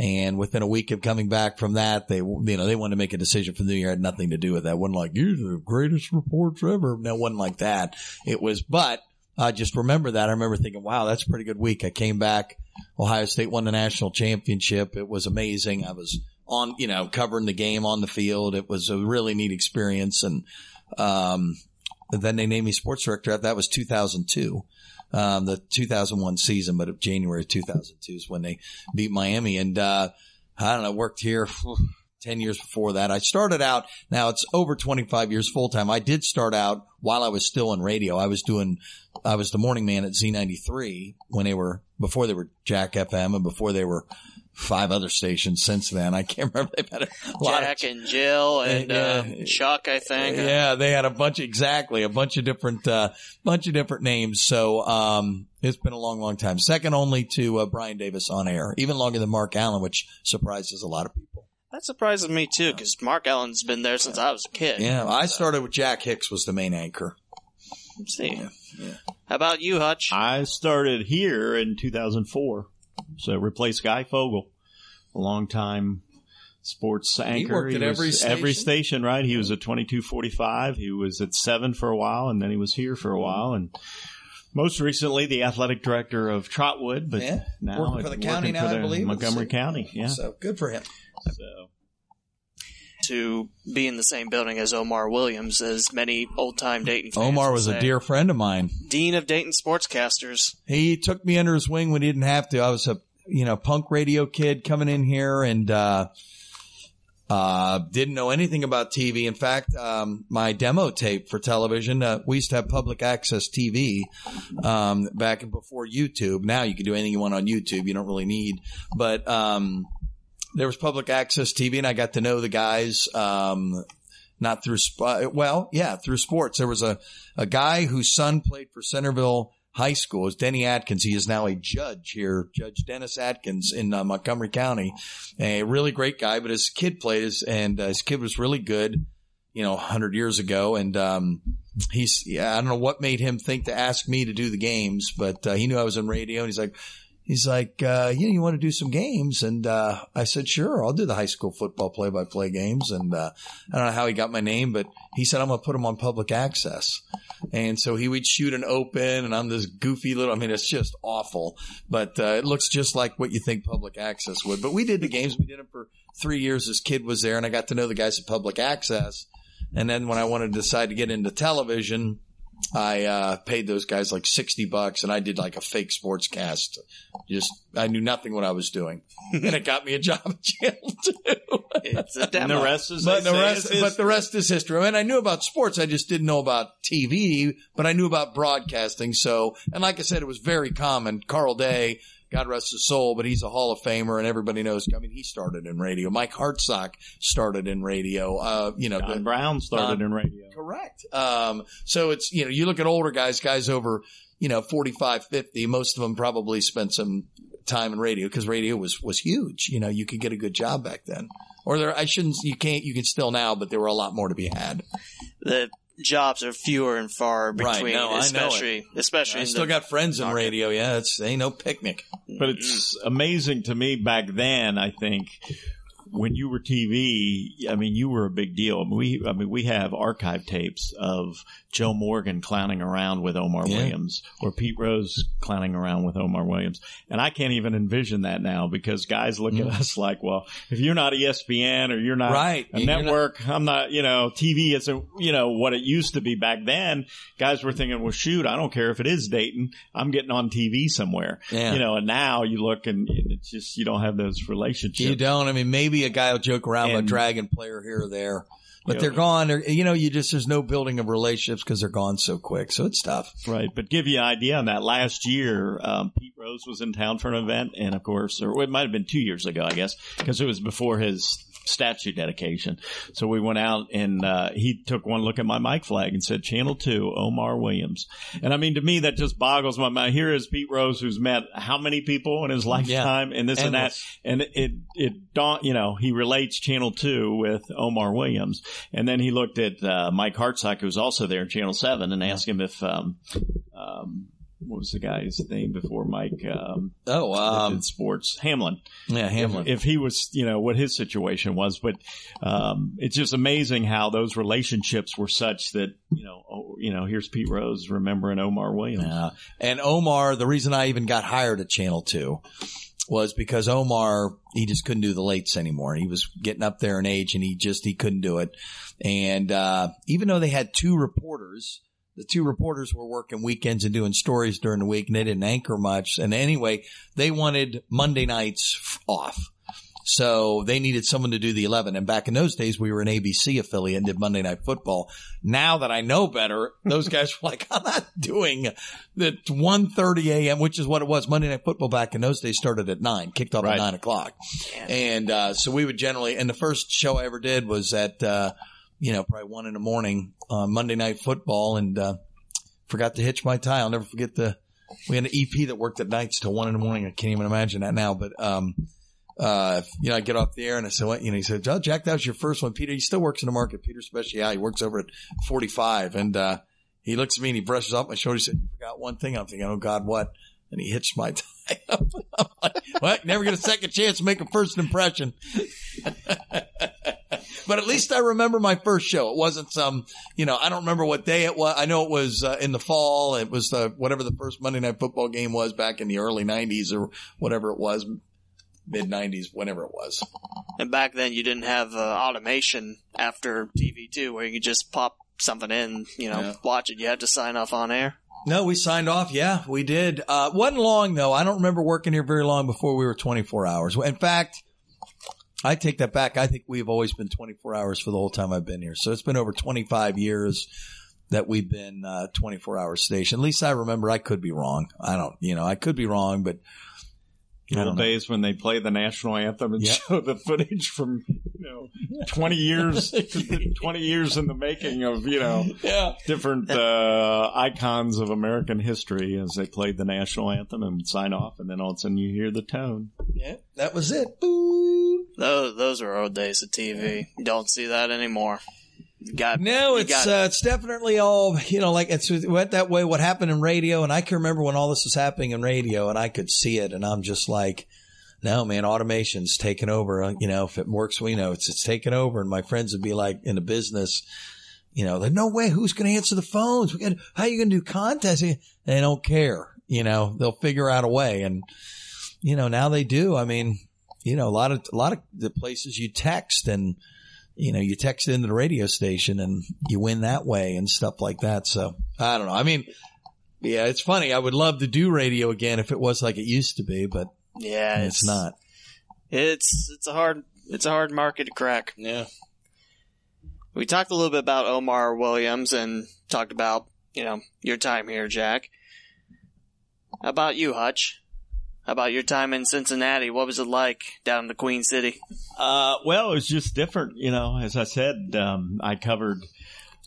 C: And within a week of coming back from that, they you know they wanted to make a decision for the new year. It had nothing to do with that. It wasn't like you're the greatest reports ever. No, wasn't like that. It was, but I just remember that. I remember thinking, wow, that's a pretty good week. I came back. Ohio State won the national championship. It was amazing. I was on, you know, covering the game on the field. It was a really neat experience. And, um, then they named me sports director. That was 2002, um, the 2001 season, but of January 2002 is when they beat Miami. And, uh, I don't know, worked here 10 years before that. I started out, now it's over 25 years full time. I did start out while I was still in radio. I was doing, I was the morning man at Z93 when they were, before they were Jack FM and before they were five other stations since then. I can't remember. They've had a lot of
B: Jack and Jill and uh,
C: Yeah.
B: Chuck, I think.
C: yeah, they had a bunch, exactly, a bunch of different, uh, bunch of different names. So, um, it's been a long, long time. Second only to uh, Brian Davis on air, even longer than Mark Allen, which surprises a lot of people.
B: That surprises me too, because Mark Allen's been there since I was a kid.
C: Yeah, I started with Jack Hicks was the main anchor.
B: Let's see. How about you, Hutch?
D: I started here in 2004, so replaced Guy Fogel, a longtime sports anchor.
C: He worked at every
D: every
C: station?
D: station, right? He was at 2245. He was at seven for a while, and then he was here for a while, and most recently the athletic director of Trotwood, but
C: Yeah,
D: now
C: working for the county now, I believe.
D: Montgomery County. Yeah,
C: So good for him.
D: so
B: to be in the same building as Omar Williams, as many old time Dayton fans
C: Omar was a dear friend of mine.
B: dean of Dayton sportscasters.
C: He took me under his wing when he didn't have to. I was a, you know, punk radio kid coming in here and, uh, uh, didn't know anything about TV. In fact, um, my demo tape for television, uh, we used to have public access TV, um, back before YouTube. Now you can do anything you want on YouTube. You don't really need, but, um, there was public access TV and I got to know the guys, um, not through, sp- well, yeah, through sports. There was a, a guy whose son played for Centerville High School. Is Denny Atkins. He is now a judge here, Judge Dennis Atkins in uh, Montgomery County. A really great guy, but his kid played his, and uh, his kid was really good, you know, hundred years ago. And, um, he's, yeah, I don't know what made him think to ask me to do the games, but, uh, he knew I was in radio and he's like, He's like, uh, you know, you want to do some games? And, uh, I said, sure, I'll do the high school football play by play games. And, uh, I don't know how he got my name, but he said, I'm going to put him on public access. And so he would shoot an open and I'm this goofy little, I mean, it's just awful, but, uh, it looks just like what you think public access would. But we did the games. We did them for three years. This kid was there and I got to know the guys at public access. And then when I wanted to decide to get into television, I uh, paid those guys like sixty bucks, and I did like a fake sports cast. Just I knew nothing what I was doing, and it got me a job at channel too.
B: It's a
D: and
B: demo.
D: the rest is
C: but the rest,
D: is
C: but the rest is history. I mean, I knew about sports. I just didn't know about TV, but I knew about broadcasting. So, and like I said, it was very common. Carl Day, God rest his soul, but he's a Hall of Famer, and everybody knows. I mean, he started in radio. Mike Hartsock started in radio. Uh, you know,
D: John
C: the-
D: Brown started
C: Don-
D: in radio.
C: Correct. Um, so it's, you know, you look at older guys, guys over, you know, 45, 50, most of them probably spent some time in radio because radio was, was huge. You know, you could get a good job back then. Or there, I shouldn't, you can't, you can still now, but there were a lot more to be had.
B: the jobs are fewer and far
C: Right,
B: between,
C: no, I know it.
B: especially especially
C: I still got friends in
B: market.
C: radio. Yeah. It's, ain't no picnic.
D: But it's amazing to me back then, I think, when you were TV, I mean, you were a big deal. I mean, we, I mean, we have archive tapes of Joe Morgan clowning around with Omar
C: Yeah.
D: Williams or Pete Rose clowning around with Omar Williams. And I can't even envision that now because guys look at us like, well, if you're not ESPN or you're not
C: Mm. Right.
D: a
C: You're not-
D: network, I'm not, you know, TV isn't, you know, what it used to be back then. Guys were thinking, well, shoot, I don't care if it is Dayton. I'm getting on TV somewhere.
C: Yeah.
D: You know, and now you look and it's just, you don't have those relationships.
C: You don't. I mean, maybe a guy will joke around with a dragon player here or there, but
D: Yeah.
C: they're gone. They're, you know, you just there's no building of relationships because they're gone so quick. So it's tough.
D: Right, but give you an idea on that last year, um, Pete Rose was in town for an event, and of course, or it might have been two years ago, I guess, because it was before his statue dedication. So we went out and uh, he took one look at my mic flag and said, "Channel Two, Omar Williams." And I mean, to me, that just boggles my mind. Here is Pete Rose, who's met how many people in his lifetime, and this and that, and it it dawned, you know, he relates Channel Two with Omar Williams, and then he looked at uh, Mike Hartsock, who's also there in Channel Seven, and asked him if um, um, what was the guy's name before Mike? Um,
C: Oh, um,
D: did sports Hamlin.
C: yeah, Hamlin.
D: If he was, you know, what his situation was, but um, it's just amazing how those relationships were such that you know, oh, you know, here's Pete Rose remembering Omar Williams.
C: Yeah. And Omar, the reason I even got hired at Channel 2 was because Omar, he just couldn't do the lates anymore. He was getting up there in age and he just, he couldn't do it. And, uh, even though they had two reporters, the two reporters were working weekends and doing stories during the week and they didn't anchor much. And anyway, they wanted Monday nights off. So they needed someone to do the 11. And back in those days, we were an ABC affiliate and did Monday Night Football. Now that I know better, those guys were like, I'm not doing the 1.30 a.m., which is what it was. Monday Night Football back in those days started at 9, kicked off
D: Right.
C: at 9 o'clock. And uh, so we would generally, and the first show I ever did was at, uh, you know, probably 1 in the morning on Monday Night Football and uh, forgot to hitch my tie. I'll never forget the, we had an EP that worked at nights till 1 in the morning. I can't even imagine that now, but, um, uh, you know, I get off the air and I said, what, you know, he said, oh, Jack, that was your first one. Peter, he still works in the market. Peter Speciale, he works over at 45. And, uh, he looks at me and he brushes off my shoulder. He said, you forgot one thing. I'm thinking, oh God, what? And he hitched my tie. I'm like, well, never get a second chance to make a first impression. but at least I remember my first show. It wasn't some, you know, I don't remember what day it was. I know it was uh, in the fall. It was uh, whatever the first Monday night football game was back in the early 90s or whatever it was, mid 90s, whenever it was.
B: And back then, you didn't have uh, automation after TV too, where you could just pop something in, you know,
C: Yeah.
B: watch it. You had to sign off on air.
C: No, we signed off. Yeah, we did. Uh, wasn't long though. I don't remember working here very long before we were 24 hours. In fact, I take that back. I think we've always been 24 hours for the whole time I've been here. So it's been over 25 years that we've been uh, 24 hour station. At least I remember. I could be wrong. I don't, you know, I could be wrong, but
D: The old
C: know.
D: days when they play the national anthem and
C: Yeah.
D: show the footage from you know twenty years, twenty years in the making of you know
C: yeah.
D: different uh, icons of American history as they played the national anthem and sign off, and then all of a sudden you hear the tone.
C: Yeah, that was it. Boo.
B: Those those were old days of TV. You don't see that anymore. Got
C: No, it's
B: got-
C: uh, it's definitely all you know. Like it's it went that way. What happened in radio, and I can remember when all this was happening in radio, and I could see it, and I'm just like, no, man, automation's taking over. Uh, You know, if it works, we know it's it's taking over. And my friends would be like in the business, you know, like no way, who's going to answer the phones? We got how you going to do contests? They don't care. You know, they'll figure out a way, and you know now they do. I mean, you know, a lot of a lot of the places you text and you know, you text into the radio station and you win that way and stuff like that. So I don't know. I mean, yeah, it's funny. I would love to do radio again if it was like it used to be, but
B: yeah,
C: it's, not.
B: It's it's a hard it's a hard market to crack.
C: Yeah.
B: We talked a little bit about Omar Williams and talked about you know your time here, Jack. How about you, Hutch? About your time in Cincinnati? What was it like down in the Queen City?
D: Uh, well, it was just different, you know. As I said, um, I covered.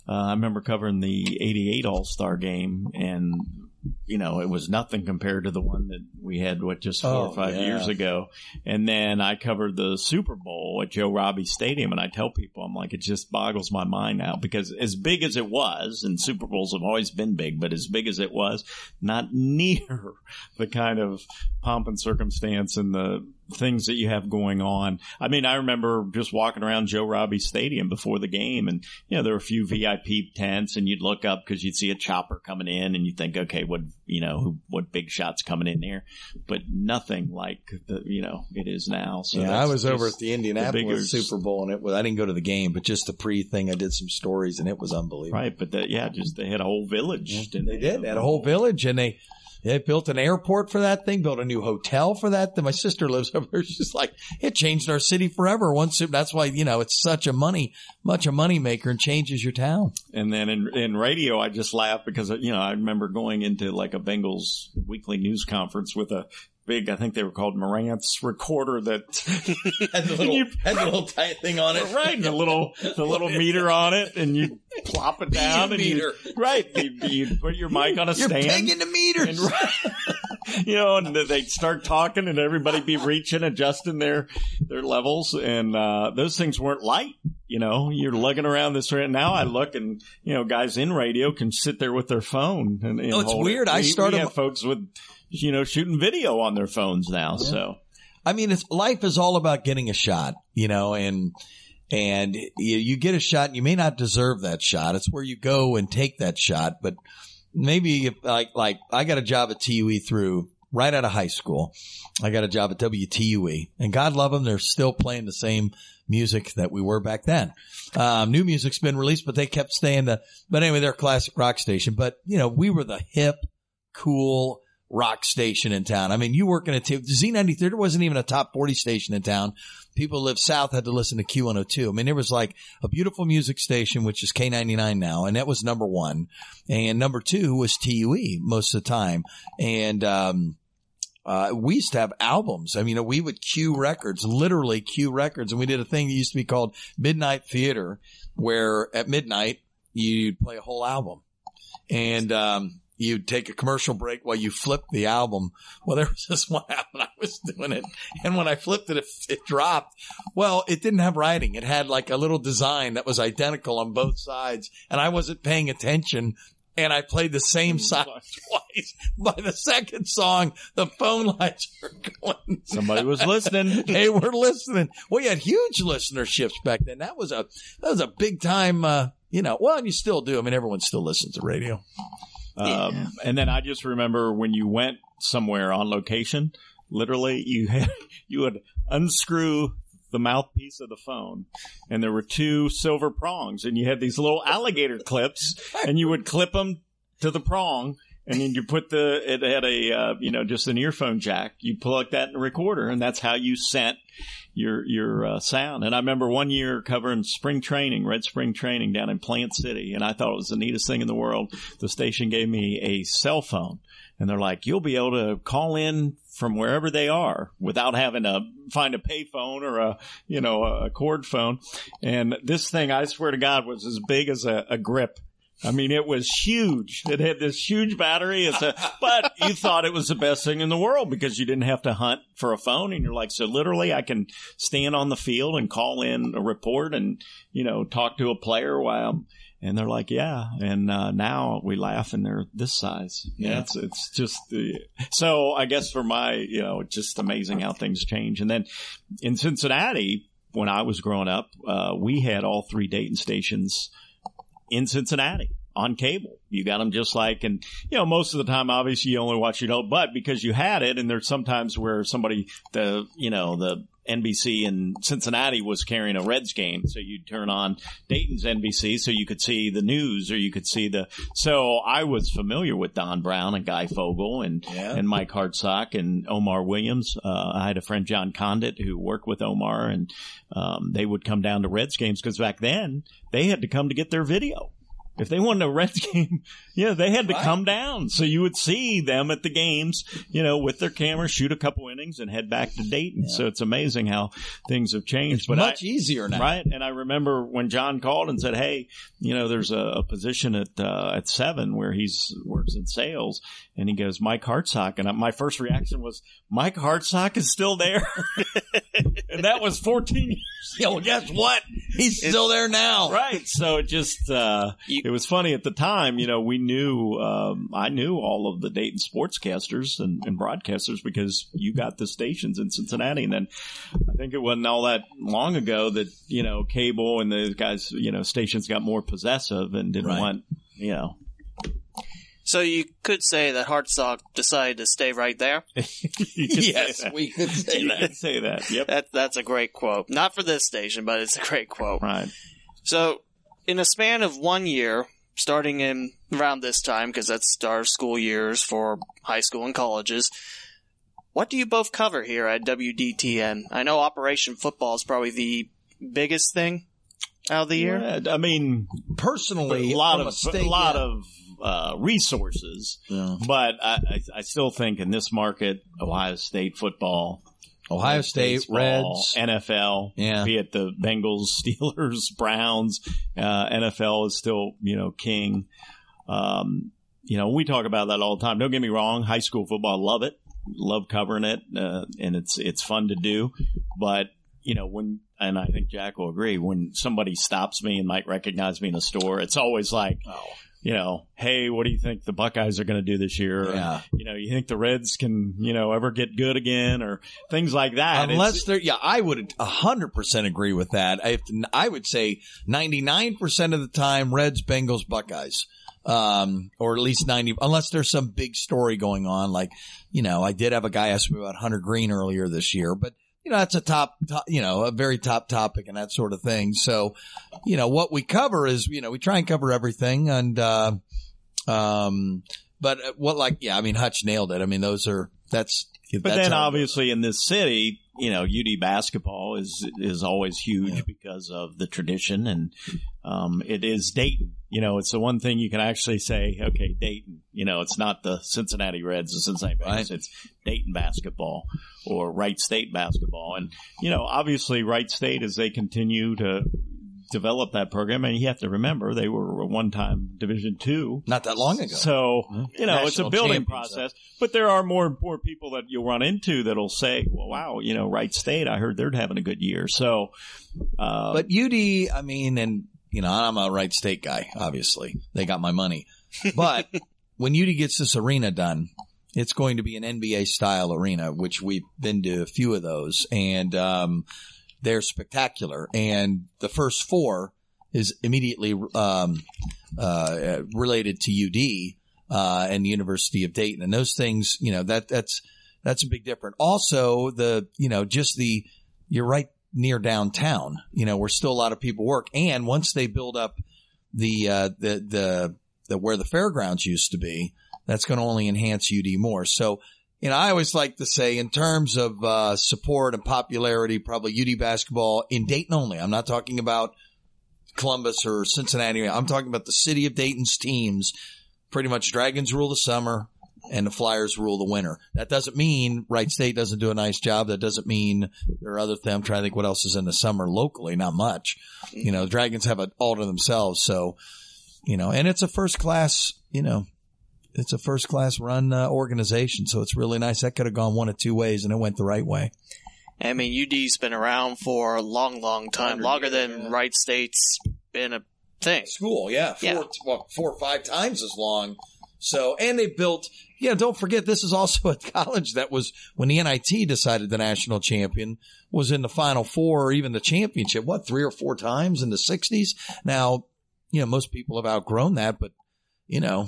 D: Uh, I remember covering the '88 All Star Game, and you know, it was nothing compared to the one that we had what just four
C: Oh,
D: or five
C: yeah.
D: years ago. And then I covered the Super Bowl at Joe Robbie Stadium, and I tell people, I'm like, it just boggles my mind now because as big as it was, and Super Bowls have always been big, but as big as it was, not near the kind of pomp and circumstance and the things that you have going on. I mean, I remember just walking around Joe Robbie Stadium before the game, and you know there were a few VIP tents, and you'd look up because you'd see a chopper coming in, and you think, okay, what you know, who, what big shots coming in there, but nothing like the you know it is now. So
C: yeah, I was over at the Indianapolis
D: bigger-
C: Super Bowl, and it was I didn't go to the game, but just the pre thing, I did some stories, and it was unbelievable.
D: right, but that yeah, just they had a whole village. didn't
C: They did. They had a whole village, and they they built an airport for that thing, built a new hotel for that. Then my sister lives over there. She's like, it changed our city forever. Once it, that's why you know it's such a money, much a money maker, and changes your town.
D: And then in, in radio, I just laugh because, you know, I remember going into like a Bengals weekly news conference with a big, I think they were called Marantz recorder that
C: Had the little, had the little tight thing on it,
D: right, the little, the little meter on it and you plop it down and
C: meter.
D: you, right, you, you put your mic on a stand.
C: You're
D: stand.
C: pegging the meters.
D: And, you know, and they'd start talking and everybody be reaching, adjusting their, their levels. And, uh, those things weren't light. You know, you're lugging around this right now. I look and, you know, guys in radio can sit there with their phone and, and
C: Oh, it's
D: hold it.
C: weird. I started-
D: We have folks with, you know, shooting video on their phones now. So
C: I mean, it's life is all about getting a shot, you know, and and you, you get a shot, and you may not deserve that shot. It's where you go and take that shot, but maybe if, like like I got a job at TUE through right out of high school. I got a job at WTUE, and God love them, they're still playing the same music that we were back then. Um, new music's been released, but they kept staying the. But anyway, they're a classic rock station. But you know, we were the hip, cool rock station in town. I mean, you work in a t- Z93, there wasn't even a top 40 station in town. People who lived south had to listen to Q102. I mean, there was like a beautiful music station, which is K99 now, and that was number one. And number two was TUE most of the time. And, um, uh, we used to have albums. I mean, we would cue records, literally cue records. And we did a thing that used to be called Midnight Theater, where at midnight you'd play a whole album. And, um, you'd take a commercial break while you flipped the album. Well, there was this one album I was doing it. And when I flipped it, it, it dropped. Well, it didn't have writing. It had like a little design that was identical on both sides. And I wasn't paying attention. And I played the same song twice. By the second song, the phone lights were going.
D: somebody was listening.
C: they were listening. We had huge listenerships back then. That was a that was a big time. Uh, you know, well, and you still do. I mean, everyone still listens to radio.
D: Um, and then I just remember when you went somewhere on location, literally you had, you would unscrew the mouthpiece of the phone and there were two silver prongs and you had these little alligator clips and you would clip them to the prong and then you put the, it had a, uh, you know, just an earphone jack. You plug that in the recorder and that's how you sent your, your, uh, sound. And I remember one year covering spring training, red spring training down in Plant City. And I thought it was the neatest thing in the world. The station gave me a cell phone and they're like, you'll be able to call in from wherever they are without having to find a payphone or a, you know, a cord phone. And this thing, I swear to God, was as big as a, a grip. I mean, it was huge. It had this huge battery. It's a, but you thought it was the best thing in the world because you didn't have to hunt for a phone. And you're like, so literally I can stand on the field and call in a report and, you know, talk to a player while I'm, and they're like, yeah. And, uh, now we laugh and they're this size. Yeah. It's, it's just the, so I guess for my, you know, it's just amazing how things change. And then in Cincinnati, when I was growing up, uh, we had all three Dayton stations in Cincinnati on cable. You got them just like, and you know, most of the time, obviously, you only watch it out, but because you had it, and there's sometimes where somebody, the, you know, the NBC in Cincinnati was carrying a Reds game, so you'd turn on Dayton's NBC so you could see the news or you could see the. So I was familiar with Don Brown and Guy Fogel and
C: Yeah.
D: and Mike Hartsock and Omar Williams. Uh, I had a friend John Condit who worked with Omar, and um, they would come down to Reds games because back then they had to come to get their video. If they wanted a Reds game, yeah, they had to
C: Right.
D: come down. So you would see them at the games, you know, with their camera, shoot a couple innings, and head back to Dayton. So it's amazing how things have changed.
C: It's
D: but
C: much
D: I,
C: easier now.
D: Right. And I remember when John called and said, Hey, you know, there's a, a position at, uh, at seven where he's works in sales. And he goes, Mike Hartsock. And my first reaction was, Mike Hartsock is still there. and that was 14 years
C: Yeah, well, guess what? He's still there now.
D: Right. So it just, uh,
B: You,
D: it was funny at the time. You know, we knew um, I knew all of the Dayton sportscasters and, and broadcasters because you got the stations in Cincinnati, and then I think it wasn't all that long ago that you know cable and the guys, you know, stations got more possessive and didn't
C: Right.
D: want, you know,
B: So you could say that Hartsock decided to stay right there.
C: yes, we could say
D: You
C: that.
D: could say that. Yep.
B: That that's a great quote. Not for this station, but it's a great quote.
D: Right.
B: So, in a span of one year, starting in around this time, because that's our school years for high school and colleges, what do you both cover here at WDTN? I know Operation Football is probably the biggest thing out of the year.
D: Yeah, I mean,
C: Personally,
D: a lot
C: from
D: of
C: state-
D: a lot
C: yeah.
D: of uh, resources,
C: Yeah.
D: but I, I, still think in this market, Ohio State football,
C: Ohio State,
D: baseball,
C: Reds.
D: NFL,
C: Yeah.
D: be it the Bengals, Steelers, Browns, uh, NFL is still you know king. Um, you know, we talk about that all the time. Don't get me wrong, high school football, love it, love covering it, uh, and it's it's fun to do. But you know, when and I think Jack will agree, when somebody stops me and might recognize me in a store, it's always like,
C: Oh,
D: you know, hey, what do you think the Buckeyes are going to do this year? Or,
C: yeah.
D: you know, you think the Reds can, you know, ever get good again or things like that. It's-
C: Unless they're, yeah, I would hundred percent agree with that. I, I would say ninety nine percent of the time, Reds, Bengals, Buckeyes, um, or at least ninety, unless there's some big story going on. Like, you know, I did have a guy ask me about Hunter Greene earlier this year, but you know, that's a top, top, you know, a very top topic and that sort of thing. So, you know, what we cover is, you know, we try and cover everything, and uh, um, but what, like, yeah, I mean, Hutch nailed it. I mean, those are that's.
D: But then obviously in this city, you know, UD basketball is is always huge
C: Yeah.
D: because of the tradition and um, it is Dayton. You know, it's the one thing you can actually say, okay, Dayton. You know, it's not the Cincinnati Reds, the Cincinnati.
C: Right.
D: It's Dayton basketball or Wright State basketball. And, you know, obviously Wright State as they continue to develop that program, and you have to remember they were a one time Division two.
C: not that long ago.
D: So, you know, it's a building
C: champions,
D: process, but there are more and more people that you'll run into that'll say, well, wow, you know, Wright State, I heard they're having a good year. So, uh,
C: But UD, I mean, and you know, I'm a Wright State guy. Obviously, they got my money. But when UD gets this arena done, it's going to be an NBA style arena, which we've been to a few of those, and um, they're spectacular. And the first four is immediately um, uh, related to UD uh, and the University of Dayton, and those things, you know, that that's that's a big difference. Also, the you know, just the you're right near downtown, you know, where still a lot of people work, and once they build up the uh, the the the where the fairgrounds used to be, that's going to only enhance UD more. So. You know, I always like to say in terms of uh, support and popularity, probably UD basketball in Dayton only. I'm not talking about Columbus or Cincinnati. I'm talking about the city of Dayton's teams. Pretty much Dragons rule the summer and the Flyers rule the winter. That doesn't mean Wright State doesn't do a nice job. That doesn't mean there are other things. I'm trying to think what else is in the summer locally. Not much. You know, Dragons have it all to themselves. So, you know, and it's a first class, you know, it's a first class run uh, organization. So it's really nice. That could have gone one of two ways and it went the right way.
B: I mean, UD's been around for a long, long time, longer
C: years,
B: than
C: yeah.
B: Wright State's been a thing.
C: School, yeah, four,
B: Yeah.
C: well, four or five times as long. So, and they built, yeah, don't forget, this is also a college that was, when the NIT decided the national champion was in the final four or even the championship, what, three or four times in the 60s? Now, you know, most people have outgrown that, but, you know,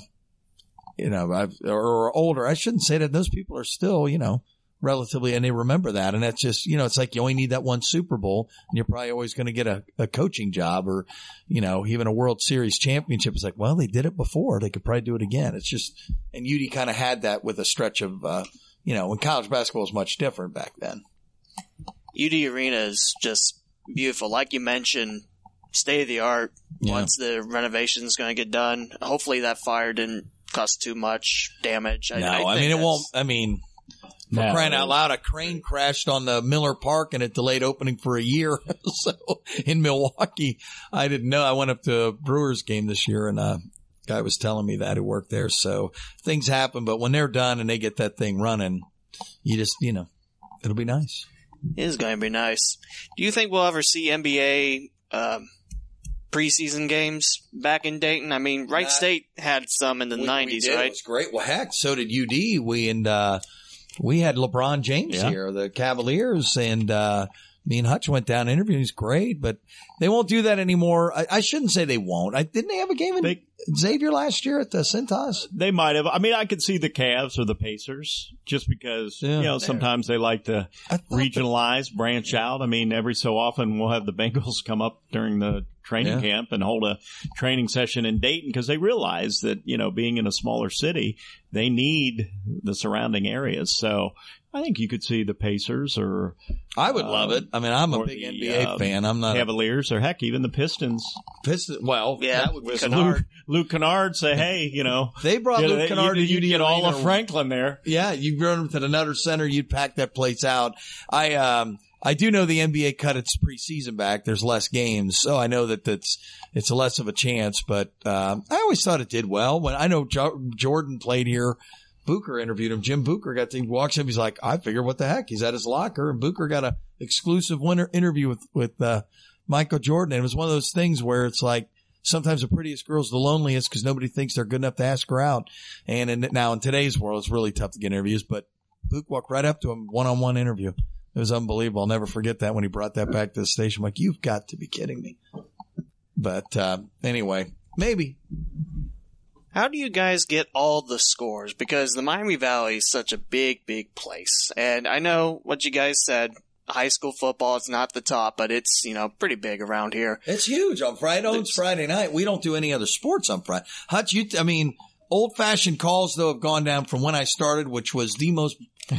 C: you know, I've, or older, I shouldn't say that those people are still, you know, relatively, and they remember that. And that's just, you know, it's like you only need that one Super Bowl and you're probably always going to get a, a coaching job or, you know, even a World Series championship. It's like, well, they did it before. They could probably do it again. It's just, and UD kind of had that with a stretch of, uh, you know, when college basketball was much different back then.
B: UD Arena is just beautiful. Like you mentioned, state of the art.
C: Yeah.
B: Once the renovation's going to get done, hopefully that fire didn't cause too much damage.
C: No, I,
B: think
C: mean, it won't, I mean, for
D: No.
C: crying out loud, a crane crashed on the Miller Park and it delayed opening for a year. so in Milwaukee, I didn't know. I went up to a Brewers game this year and a guy was telling me that who worked there. So things happen, but when they're done and they get that thing running, you just, you know, it'll be nice.
B: It is going to be nice. Do you think we'll ever see NBA um, preseason games back in Dayton? I mean, Wright
C: Uh,
B: State had some in the
C: We- we
B: '90s,
C: did. It was great. Well, heck, so did UD. We and uh, we had LeBron James
D: Yeah.
C: here, the Cavaliers, and uh, me and Hutch went down interviewing. He's great, but they won't do that anymore. I, I shouldn't say they won't. I didn't they have a game in
D: They-
C: Xavier last year at the Cintas?
D: They might have. I mean, I could see the Cavs or the Pacers just because,
C: Yeah.
D: you know, sometimes they like to
C: I thought
D: regionalize, branch out. I mean, every so often we'll have the Bengals come up during the training
C: Yeah.
D: camp and hold a training session in Dayton because they realize that, you know, being in a smaller city, they need the surrounding areas. So I think you could see the Pacers or
C: I would
D: Um,
C: love it. I mean, I'm a big
D: the,
C: NBA
D: um,
C: fan. I'm not a
D: Cavaliers or heck, even the Pistons.
C: Pistons. Well,
B: Yeah.
C: that would be
D: With
B: Kennard.
D: Luke, Luke Kennard say, hey, you know,
C: They brought
D: you,
C: Luke
D: you-
C: Kennard
D: you,
C: to UD
D: get all of Franklin there.
C: Yeah, you run them to the Nutter Center, you'd pack that place out. I um I do know the NBA cut its preseason back. There's less games, so I know that that's it's less of a chance. But um, I always thought it did well. When I know jo- Jordan played here, Booker interviewed him. Jim Booker got to he walks up. He's like, I figure what the heck. He's at his locker, and Booker got a exclusive winter interview with with uh, Michael Jordan. And it was one of those things where it's like sometimes the prettiest girl's the loneliest because nobody thinks they're good enough to ask her out. And in, now in today's world, it's really tough to get interviews, but Book walked right up to him, one on one interview. It was unbelievable. I'll never forget that when he brought that back to the station. I'm like, you've got to be kidding me. But, uh, anyway, maybe.
B: How do you guys get all the scores? Because the Miami Valley is such a big, big place. And I know what you guys said. High school football is not the top, but it's, you know, pretty big around here.
C: It's huge on Friday. Oh, it's Friday night. We don't do any other sports on Friday. Hutch, you, I mean, old fashioned calls though have gone down from when I started, which was the most,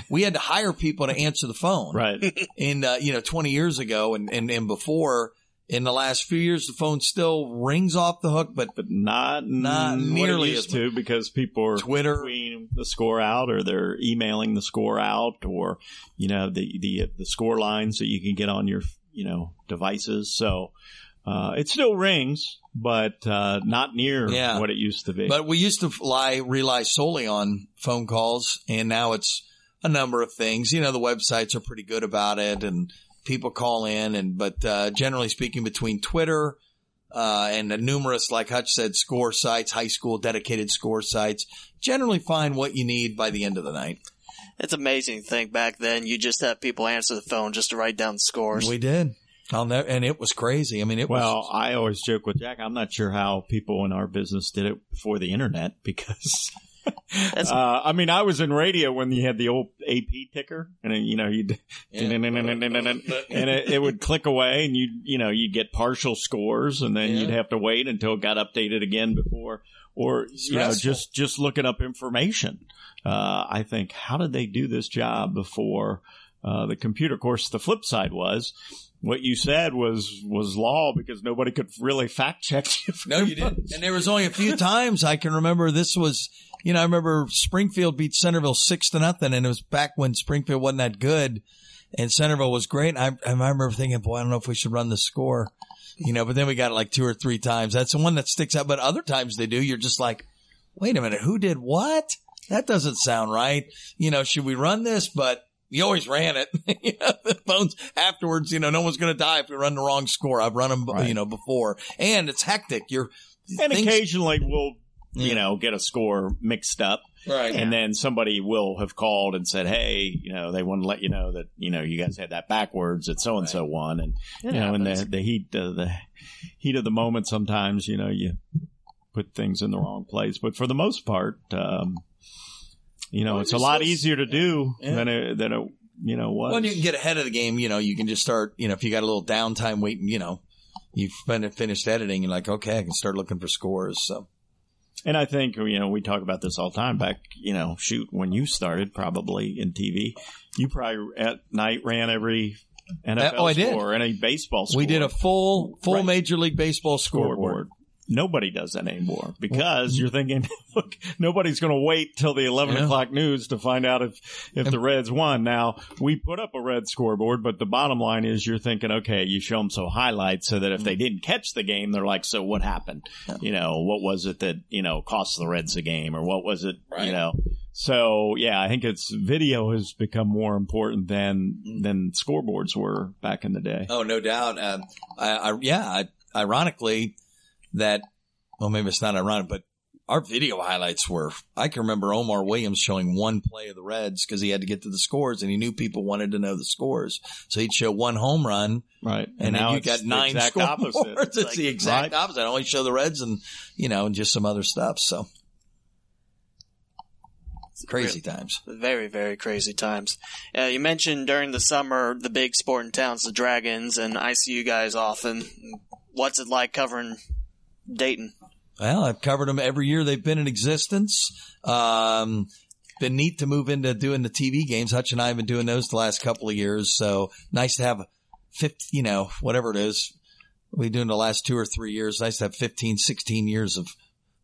C: we had to hire people to answer the phone.
D: Right.
C: in uh, you know 20 years ago and, and and before in the last few years the phone still rings off the hook but
D: but not
C: Not
D: it
C: nearly
D: used
C: as
D: to because people are
C: Twitter.
D: the score out or they're emailing the score out or you know the the the score lines that you can get on your you know devices. So uh, it still rings, but uh, not near
C: Yeah.
D: what it used to be.
C: but we used to rely rely solely on phone calls and now it's a number of things you know the websites are pretty good about it and people call in and but uh, generally speaking between twitter uh, and the numerous, like Hutch said, score sites, high school dedicated score sites, generally find what you need by the end of the night.
B: It's amazing to think back then you just have people answer the phone just to write down the scores.
C: We did. I'll never, and it was crazy. I mean, it
D: well,
C: was.
D: I always joke with Jack. I'm not sure how people in our business did it before the internet because
B: That's-
D: uh, I mean, I was in radio when you had the old AP ticker, and then, you know you'd and it, it would click away, and you you know you'd get partial scores, and then
C: Yeah.
D: you'd have to wait until it got updated again before, or you know just just looking up information. Uh, I think how did they do this job before uh, the computer? Of course, the flip side was. What you said was was law because nobody could really fact check you.
C: No, you didn't. And there was only a few times I can remember this was, you know, I remember Springfield beat Centerville six to nothing and it was back when Springfield wasn't that good and Centerville was great. I, I remember thinking, boy, I don't know if we should run the score, you know, but then we got it like two or three times. That's the one that sticks out. But other times they do. You're just like, wait a minute, who did what? That doesn't sound right. You know, should we run this? But you always ran it. you know, the phones afterwards, you know, no one's going to die if we run the wrong score. I've run them,
D: Right.
C: you know, before and it's hectic. You're,
D: And
C: things-
D: occasionally we'll,
C: Yeah.
D: you know, get a score mixed up.
C: Right.
D: And then somebody will have called and said, Hey, you know, they want to let you know that, you know, you guys had that backwards at so and so one. And, you know, in the, the heat, uh, the heat of the moment, sometimes, you know, you put things in the wrong place. But for the most part, um, you know,
C: Well,
D: it's a lot
C: those-
D: easier to do
C: Yeah.
D: than it, than it, you know, was.
C: When you can get ahead of the game, you know, you can just start, you know, if you got a little downtime waiting, you know, you've been finished editing, you're like, okay, I can start looking for scores. So
D: And I think, you know, we talk about this all the time back, you know, shoot, when you started probably in TV, you probably at night ran every NFL
C: oh, I did.
D: score, any baseball score.
C: we did a full, full
D: Right.
C: Major League Baseball scoreboard.
D: scoreboard. Nobody does that anymore mm-hmm. because you're thinking, look, nobody's going to wait till the 11
C: Yeah.
D: o'clock news to find out if, if the Reds won. Now, we put up a red scoreboard, but the bottom line is you're thinking, okay, you show them some highlights so that if they mm-hmm. didn't catch the game, they're like, so what happened? You know, what was it that, you know, cost the Reds a game or what was it,
C: Right.
D: you know? So yeah, I think it's video has become more important than, mm-hmm. than scoreboards were back in the day.
C: Oh, no doubt. Um, I, I, yeah, I, ironically, that, well, maybe it's not ironic, but our video highlights were, I can remember Omar Williams showing one play of the Reds because he had to get to the scores and he knew people wanted to know the scores. So he'd show one home run
D: Right.
C: and, then
D: now
C: you
D: it's
C: got
D: the
C: nine
D: exact
C: scores.
D: opposite.
C: it's
B: Like,
C: the exact
D: right.
C: opposite. I only show the Reds and, you know, and just some other stuff. So crazy times.
B: Very, very crazy times. Uh, you mentioned during the summer the big sporting towns, the Dragons, and I see you guys often. What's it like covering Dayton?
C: Well, I've covered them every year they've been in existence. Um, been neat to move into doing the TV games. Hutch and I have been doing those the last couple of years. So nice to have 50, you know, whatever it is. We've been doing the last two or three years. Nice to have 15, 16 years of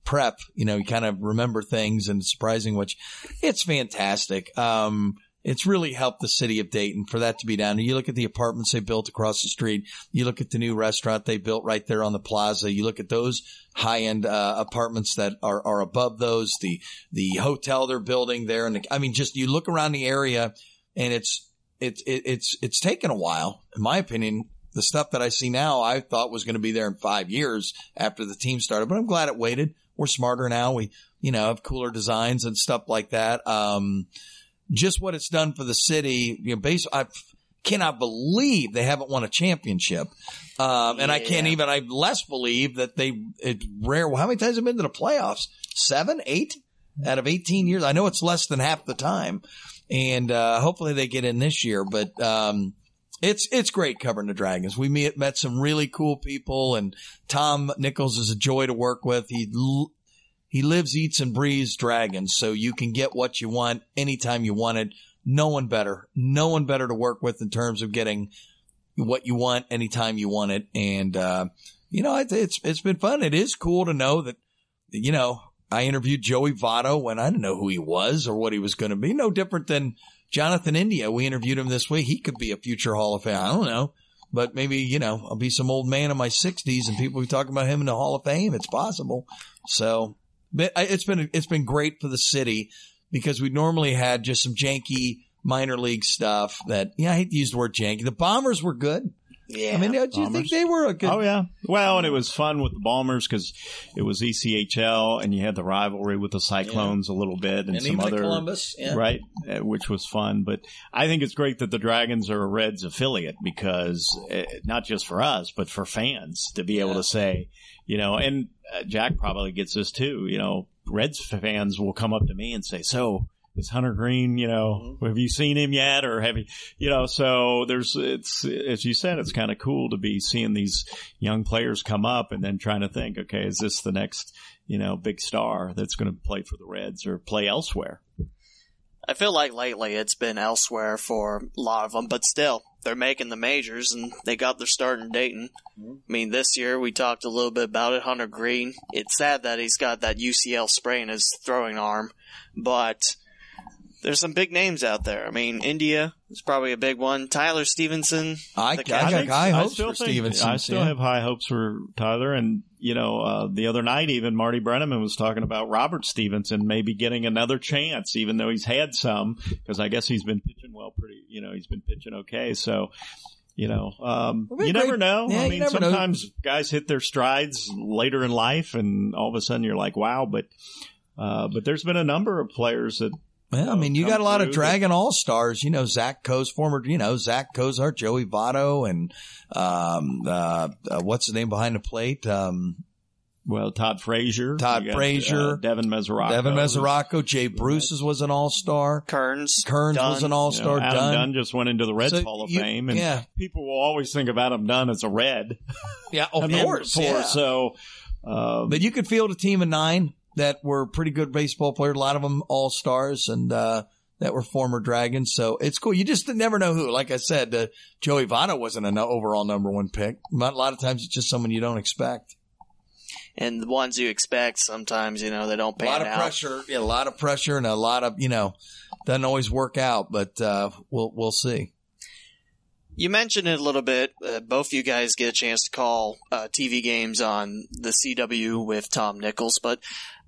C: prep. You know, you kind of remember things and it's surprising, which it's fantastic. Um, it's really helped the city of Dayton for that to be down. You look at the apartments they built across the street. You look at the new restaurant they built right there on the plaza. You look at those high end uh, apartments that are, are above those. The the hotel they're building there, and the, I mean, just you look around the area, and it's it's it, it's it's taken a while, in my opinion. The stuff that I see now, I thought was going to be there in five years after the team started, but I'm glad it waited. We're smarter now. We you know have cooler designs and stuff like that. Um, just what it's done for the city. You know, base, I cannot believe they haven't won a championship. Um, and I can't even, I less believe that they, it's rare. Well, How many times have been to the playoffs? Seven, eight out of 18 years. I know it's less than half the time. And, uh, hopefully they get in this year, but, um, it's, it's great covering the Dragons. We met, met some really cool people and Tom Nichols is a joy to work with. He, he lives, eats, and breathes dragons, so you can get what you want anytime you want it. No one better, no one better to work with in terms of getting what you want anytime you want it. And uh, you know, it, it's it's been fun. It is cool to know that you know I interviewed Joey Votto when I didn't know who he was or what he was going to be. No different than Jonathan India. We interviewed him this week. He could be a future Hall of Fame. I don't know. But maybe, you know, I'll be some old man in my sixties and people will be talking about him in the Hall of Fame. It's possible. So, it's been, it's been great for the city because we normally had just some janky minor league stuff that, yeah, I hate to use the word janky. The Bombers were good.
B: Yeah.
C: I mean, do you think they were a good?
D: Oh yeah. Well, and it was fun with the Bombers because it was ECHL, and you had the rivalry with the Cyclones a little bit, and,
C: and
D: some other
C: Columbus. Yeah.
D: right, uh, which was fun. But I think it's great that the Dragons are a Reds affiliate because uh, not just for us, but for fans to be able
C: Yeah.
D: to say, you know, and uh, Jack probably gets this too. You know, Reds fans will come up to me and say, "So." Is Hunter Greene, you know, have you seen him yet or have you, you know, so there's, it's, as you said, it's kind of cool to be seeing these young players come up and then trying to think, okay, is this the next, you know, big star that's going to play for the Reds or play elsewhere?
B: I feel like lately it's been elsewhere for a lot of them, but still, they're making the majors and they got their start in Dayton. Mm-hmm. I mean, this year we talked a little bit about it. Hunter Greene. It's sad that he's got that UCL sprain in his throwing arm, but there's some big names out there. I mean, India is probably a big one. Tyler Stephenson.
C: I, I
B: The
C: got high hopes
D: still
C: for
D: think-
C: Stephenson.
D: I still
C: yeah.
D: have high hopes for Tyler. And, you know, uh, the other night, even Marty Brennaman was talking about Robert Stephenson maybe getting another chance, even though he's had some, because I guess he's been pitching well pretty, you know, he's been pitching okay. So, you know, um, you
C: great-
D: never know.
C: yeah,
D: I mean,
C: never know.
D: sometimes guys hit their strides later in life and all of a sudden you're like, wow, but, uh, but there's been a number of players that,
C: Well, I mean, you got a lot of. Dragon All Stars. You know, Zach Coz, former, you know, Zach Cozart, Joey Votto, and um, uh, uh, what's the name behind the plate? Um,
D: well, Todd Frazier,
C: Todd
D: got,
C: Frazier,
D: uh, Devin Mesoraco,
C: Devin Mesoraco, Jay Bruce's was an All Star.
B: Kearns.
C: Kearns
B: Dunn.
C: was an All
D: You know,
C: Star.
D: Adam
C: Dunn.
D: Dunn just went into the Reds
C: So
D: Hall of
C: you-
D: Fame, and
C: yeah.
D: people will always think of Adam Dunn as a Red.
C: Yeah, of
D: I mean,
C: course.
D: for-
C: yeah.
D: So, um,
C: But you could field a team of nine that were pretty good baseball players. A lot of them all stars and, uh, that were former Dragons. So it's cool. You just never know who. Like I said, uh, Joey Votto wasn't an overall number one pick. A lot of times it's just someone you don't expect.
B: And the ones you expect, sometimes, you know, they don't
C: pay
B: attention.
C: A lot of
B: out.
C: pressure. Yeah, a lot of pressure and a lot of, you know, doesn't always work out, but, uh, we'll, we'll see.
B: You mentioned it a little bit. Uh, both of you guys get a chance to call uh, TV games on the CW with Tom Nichols, but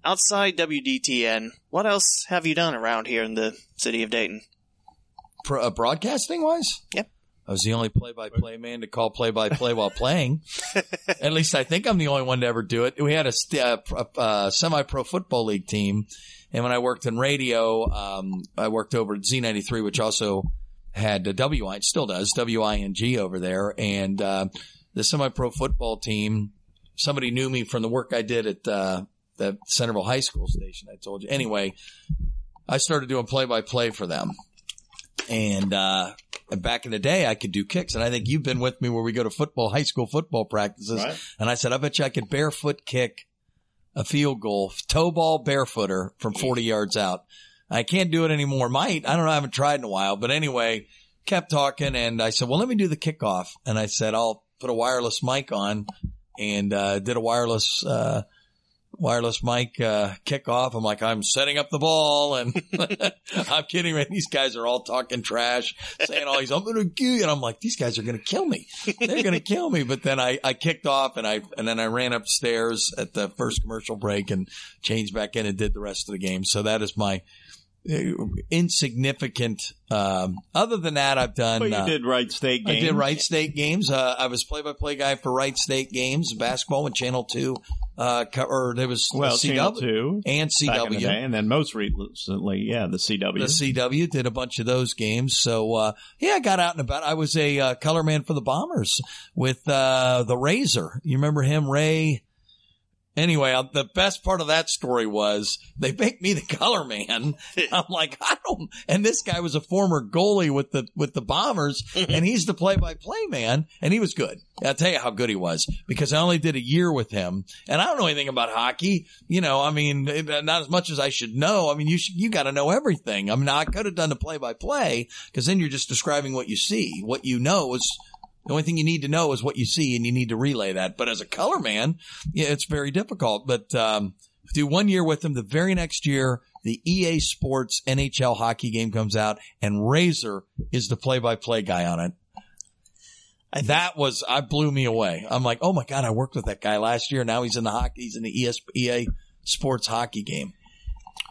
B: outside WDTN, what else have you done around here in the city of Dayton?
C: Pro, uh, broadcasting wise?
B: Yep.
C: I was the only play-by-play man to call play-by-play while playing. At least I think I'm the only one to ever do it. We had a, st- uh, a, a semi-pro football league team, and when I worked in radio, um, I worked over at Z93, which also had a WI, still does WING over there, and uh, the semi-pro football team. Somebody knew me from the work I did at uh, the Centerville High School station. I told you anyway. I started doing play-by-play for them, and uh, back in the day, I could do kicks. And I think you've been with me where we go to football, high school football practices.
D: Right.
C: And I said, I bet you I could barefoot kick a field goal, toe ball barefooter from 40 yards out. I can't do it anymore. Might. I don't know. I haven't tried in a while. But anyway, kept talking and I said, well, let me do the kickoff. And I said, I'll put a wireless mic on and, uh, did a wireless, uh, wireless mic, uh, kickoff. I'm like, I'm setting up the ball and I'm kidding, man. These guys are all talking trash, saying all these, I'm going to kill you. And I'm like, these guys are going to kill me. They're going to kill me. But then I, I kicked off and I, and then I ran upstairs at the first commercial break and changed back in and did the rest of the game. So that is my, insignificant. Um, other than that, I've done.
D: But you
C: uh,
D: did Wright State
C: I did Wright State games. Uh, I was play-by-play guy for Wright State games, basketball and Channel Two. Uh, or there was
D: Well,
C: CW
D: Channel 2.
C: and
D: in the
C: CW.
D: and then most recently, yeah, the CW.
C: The CW did a bunch of those games. So, uh, yeah, I got out and about. I was a uh, color man for the Bombers with, uh, the Razor. You remember him, Ray? Anyway, uh, the best part of that story was they make me the color man. I'm like, I don't, and this guy was a former goalie with the, with the Bombers and he's the play by play man and he was good. I'll tell you how good he was because I only did a year with him and I don't know anything about hockey. You know, I mean, not as much as I should know. I mean, you should, you got to know everything. I mean, I could have done the play by play because then you're just describing what you see. What you know is the only thing you need to know is what you see and you need to relay that. But as a color man, yeah, it's very difficult. But, um, do one year with them. The very next year, the EA Sports NHL hockey game comes out and Razor is the play by play guy on it. that was, I blew me away. I'm like, oh my God, I worked with that guy last year. Now he's in the hockey, he's in the ES, EA Sports hockey game.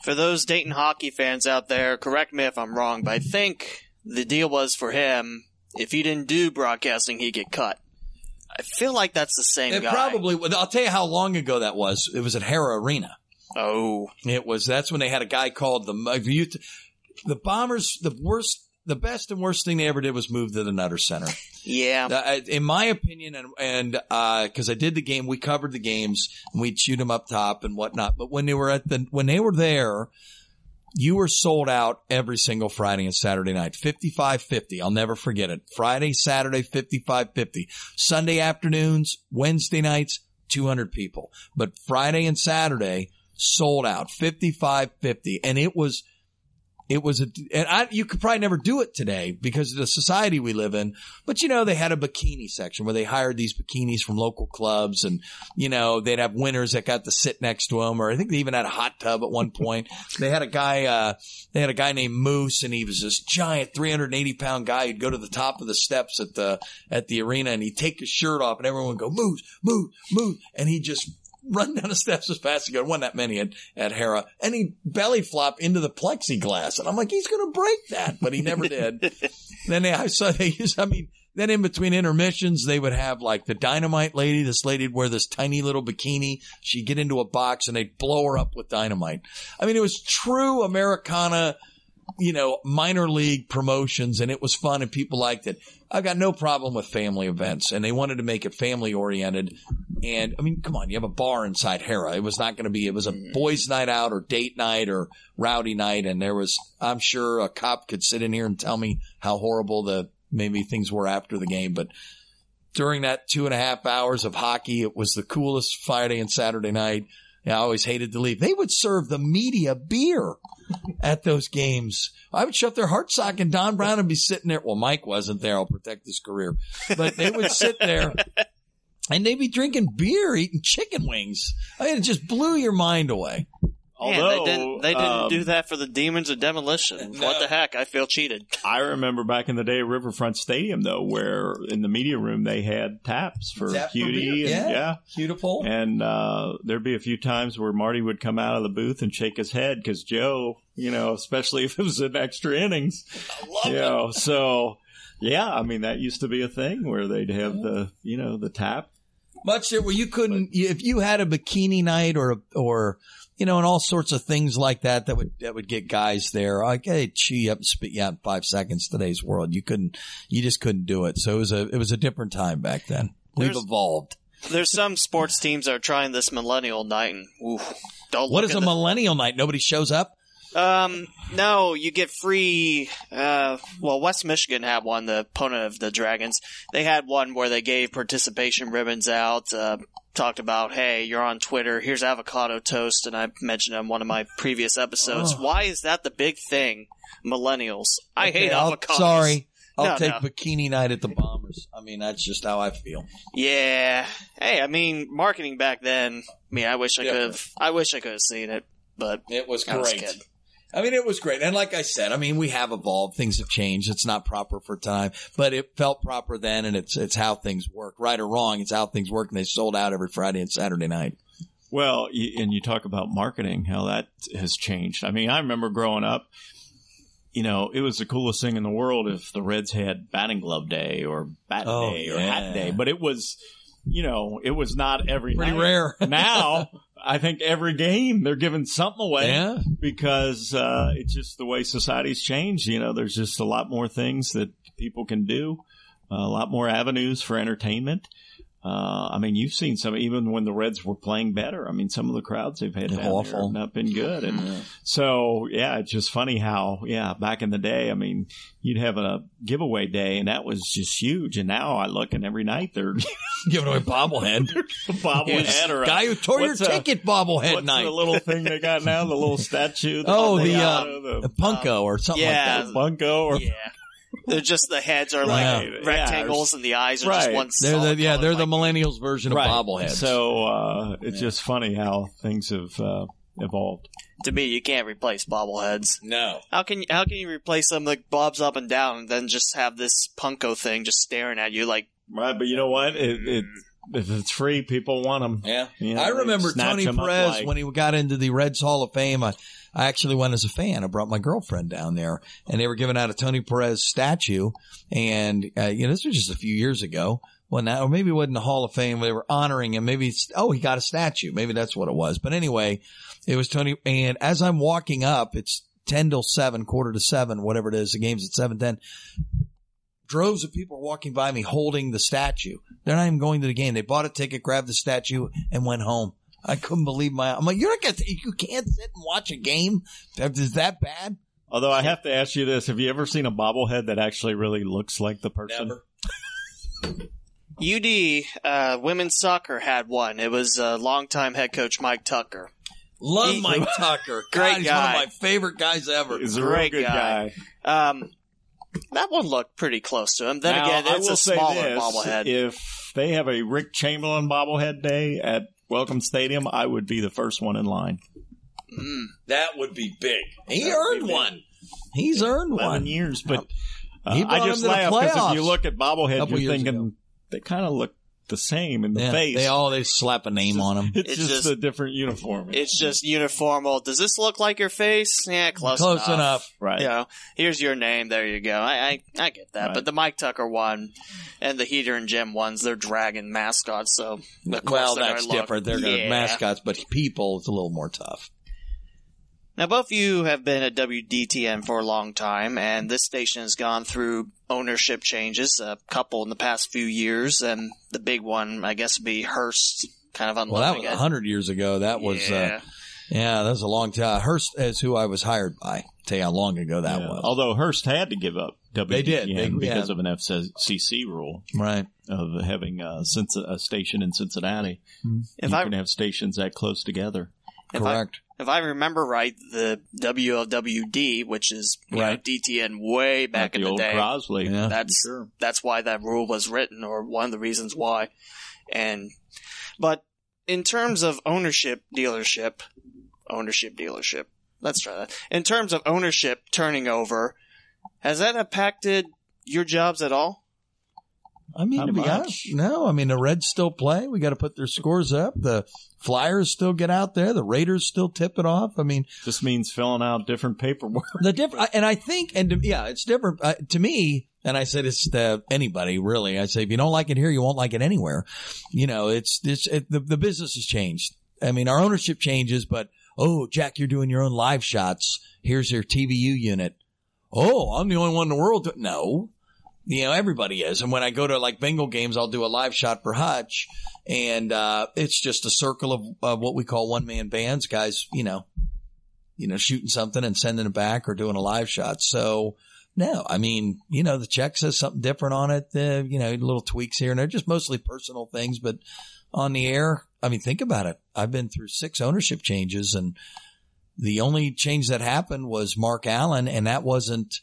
B: For those Dayton hockey fans out there, correct me if I'm wrong, but I think the deal was for him, if he didn't do broadcasting, he'd get cut. I feel like that's the same
C: It
B: guy.
C: probably, I'll tell you how long ago that was. It was at Hara Arena.
B: Oh,
C: It was that's when they had a guy called the the Bombers. The worst, the best and worst thing they ever did was move to the Nutter Center.
B: yeah.
C: Uh, in my opinion, and and because I did the game, we covered the games and we'd shoot them up top and whatnot. But when they were at the when they were there, you were sold out every single Friday and Saturday night. 55-50. I'll never forget it. Friday, Saturday, 55-50. Sunday afternoons, Wednesday nights, 200 people. But Friday and Saturday, sold out. 55-50. And it was, it was a, and I, you could probably never do it today because of the society we live in. But you know, they had a bikini section where they hired these bikinis from local clubs and, you know, they'd have winners that got to sit next to them or I think they even had a hot tub at one point. they had a guy, uh, they had a guy named Moose and he was this giant 380 pound guy. He'd go to the top of the steps at the, at the arena and he'd take his shirt off and everyone would go, Moose, Moose, Moose. And he just run down the steps as fast as he could. Wasn't that many at, at Hara. And he belly flop into the plexiglass. And I'm like, he's going to break that, but he never did. then they, I saw they use, I mean, then in between intermissions, they would have like the dynamite lady. This lady'd wear this tiny little bikini. She'd get into a box and they'd blow her up with dynamite. I mean, it was true Americana, you know, minor league promotions and it was fun and people liked it. I've got no problem with family events and they wanted to make it family oriented. And I mean, come on, you have a bar inside Hara. It was not going to be, it was a mm-hmm. boys night out or date night or rowdy night. And there was, I'm sure a cop could sit in here and tell me how horrible the maybe things were after the game. But during that two and a half hours of hockey, it was the coolest Friday and Saturday night. I always hated to leave. They would serve the media beer at those games. I would shut their Hartsock and Don Brown would be sitting there. Well, Mike wasn't there. I'll protect his career, but they would sit there and they'd be drinking beer, eating chicken wings. I mean, it just blew your mind away.
B: Man,
D: Although
B: they didn't, they didn't
D: um,
B: do that for the Demons of Demolition.
C: No.
B: What the heck? I feel cheated.
D: I remember back in the day at Riverfront Stadium though, where in the media room they had taps for
C: Tap
D: cutie
C: beer,
D: and
C: yeah.
D: yeah.
C: Beautiful.
D: And uh, there'd be a few times where Marty would come out of the booth and shake his head because Joe, you know, especially if it was in extra innings,
C: I love
D: you
C: it.
D: know, so Yeah, I mean that used to be a thing where they'd have the you know the tap.
C: Much there where you couldn't, if you had a bikini night or, or, you know, and all sorts of things like that, that would, that would get guys there. Like, hey, chew you up and spit you out in five seconds. Today's world. You couldn't, you just couldn't do it. So it was a, it was a different time back then. We've
B: There's-
C: evolved.
B: There's some sports teams that are trying this millennial night, and ooh, don't
C: What is a millennial night? Nobody shows up?
B: Um, no, you get free. Uh, well, West Michigan had one. The opponent of the Dragons, they had one where they gave participation ribbons out. Uh, talked about, hey, you're on Twitter. Here's avocado toast, and I mentioned on one of my previous episodes.
C: Oh.
B: Why is that the big thing? Millennials. I hate
C: Okay, I'll-
B: avocados.
C: Sorry. I'll
B: No,
C: take
B: no.
C: bikini night at the Bombers. I mean, that's just how I feel.
B: Yeah. Hey, I mean, marketing back then. I mean, I wish I could have. I wish I could have seen it, but
C: It was
B: was
C: great.
B: kid.
C: I mean, it was great. And like I said, I mean, we have evolved. Things have changed. It's not proper for time, but it felt proper then. And it's, it's how things work. Right or wrong, it's how things work. And they sold out every Friday and Saturday night.
D: Well, and you talk about marketing, how that has changed. I mean, I remember growing up, you know, it was the coolest thing in the world if the Reds had batting glove day or bat
C: Oh,
D: day or
C: yeah.
D: hat day, but it was, you know, it was not every
C: Pretty
D: night.
C: rare.
D: now, I think every game they're giving something away
C: Yeah.
D: because uh, it's just the way society's changed. You know, there's just a lot more things that people can do, a lot more avenues for entertainment. Uh, I mean, you've seen some, even when the Reds were playing better. I mean, some of the crowds they've had
C: Awful.
D: have not been good. And so, yeah, it's just funny how, yeah, back in the day, I mean, you'd have a giveaway day and that was just huge. And now I look and every night they're
C: Giving away bobblehead.
D: bobblehead or a-
C: Guy who tore your
D: a-
C: ticket bobblehead
D: What's
C: night.
D: the little thing they got now? The little statue?
C: Oh, the,
D: avocado,
C: A
D: the
C: Funko or something
B: yeah.
C: like that.
D: Funko or
B: Yeah. They're just the heads are like
D: Yeah.
B: rectangles and the eyes are just
D: Right.
B: one.
C: They're the, yeah, they're the millennials version of bobbleheads.
D: So uh, it's just funny how things have uh, evolved.
B: To me, you can't replace bobbleheads.
C: no.
B: How can how can you replace them like bobs up and down and then just have this Funko thing just staring at you like
D: Right, but you know what? It, it if it's free, people want them.
C: Yeah.
D: Yeah,
C: I remember
D: snatch
C: Tony
D: 'em up
C: Perez
D: like-
C: when he got into the Reds Hall of Fame. I, I actually went as a fan. I brought my girlfriend down there and they were giving out a Tony Perez statue. And, uh, you know, this was just a few years ago. Well, now, or maybe it wasn't the Hall of Fame. They were honoring him. Maybe it's, oh, he got a statue. Maybe that's what it was. But anyway, it was Tony. And as I'm walking up, it's 10 till 7, quarter to 7, whatever it is. The game's at 7:10 droves of people walking by me holding the statue. They're not even going to the game. They bought a ticket, grabbed the statue, and went home. I couldn't believe my. I'm like, you're not gonna. You can't sit and watch a game. Is that bad?
D: Although I have to ask you this: Have you ever seen a bobblehead that actually really looks like the person?
B: UD uh, women's soccer had one. It was uh, longtime head coach Mike Tucker.
C: Love
B: He-
C: Mike Tucker.
B: Great
C: God, he's
B: guy.
C: one of my favorite guys ever.
D: He's a real
B: Great
D: good
B: guy.
D: guy.
B: Um, that one looked pretty close to him. Then
D: Now,
B: again,
D: I
B: it's a
D: say
B: smaller
D: this,
B: bobblehead.
D: If they have a Rick Chamberlain bobblehead day at Welcome Stadium, I would be the first one in line.
B: Mm.
C: That would be big. He
D: That would
C: earned
D: big.
C: one. He's earned one.
D: years, but uh, I just laugh because if you look at bobblehead, you're thinking
C: ago.
D: they kind of look the same in the
C: Yeah,
D: face.
C: they all they slap a name on them.
D: it's,
B: It's
D: just,
B: just-
D: a different uniform.
B: It's just uniformal. Does this look like your face? Yeah, close,
C: Close enough.
D: right.
B: You know, here's your name. There you go. I I, I get that.
D: Right.
B: But the Mike Tucker one and the Heater and Gem ones, they're dragon mascots. So
C: Well, that's different. They're
B: Yeah.
C: mascots, but people, it's a little more tough.
B: Now, both of you have been at WDTN for a long time, and this station has gone through ownership changes, a couple in the past few years, and the big one, I guess, would be Hearst kind of unloading.
C: Well, that was a
B: it.
C: hundred years ago. That was, uh,
B: yeah.
C: yeah, that was a long time. Hearst is who I was hired by. Tell you how long ago that
D: Yeah.
C: was.
D: Although Hearst had to give up WDTN
C: They did. They-
D: because
C: yeah.
D: of an FCC rule
C: Right.
D: of having a, a station in Cincinnati.
B: If
D: you
B: I
D: can have stations that close together.
B: If I
C: Correct.
B: if I remember right, the WLWD, which is you know, DTN way back
D: Like
B: in
D: the
B: the
D: old
B: day,
D: Crosley.
C: Yeah.
B: that's
D: Sure.
B: that's why that rule was written, or one of the reasons why. And but in terms of ownership, dealership, ownership, dealership. Let's try that. In terms of ownership turning over, has that impacted your jobs at all?
C: I mean,
D: Not
C: to be honest, no. I mean, the Reds still play. We got to put their scores up. The Flyers still get out there. The Raiders still tip it off. I mean,
D: Just means filling out different paperwork.
C: the different, and I think, and to, yeah, it's different. Uh, to me, And I said it's to anybody really. I say if you don't like it here, you won't like it anywhere. You know, it's it's it, the the business has changed. I mean, our ownership changes, but oh, Jack, you're doing your own live shots. Here's your TVU unit. Oh, I'm the only one in the world. To, no, you know everybody is. And when I go to like Bengal games, I'll do a live shot for Hutch, and uh, it's just a circle of, of what we call one man bands, guys. You know, you know, shooting something and sending it back or doing a live shot. So no, I mean, you know, the check says something different on it. Uh, you know, little tweaks here and there, just mostly personal things. But on the air, I mean, think about it. I've been through six ownership changes, and the only change that happened was Mark Allen, and that wasn't.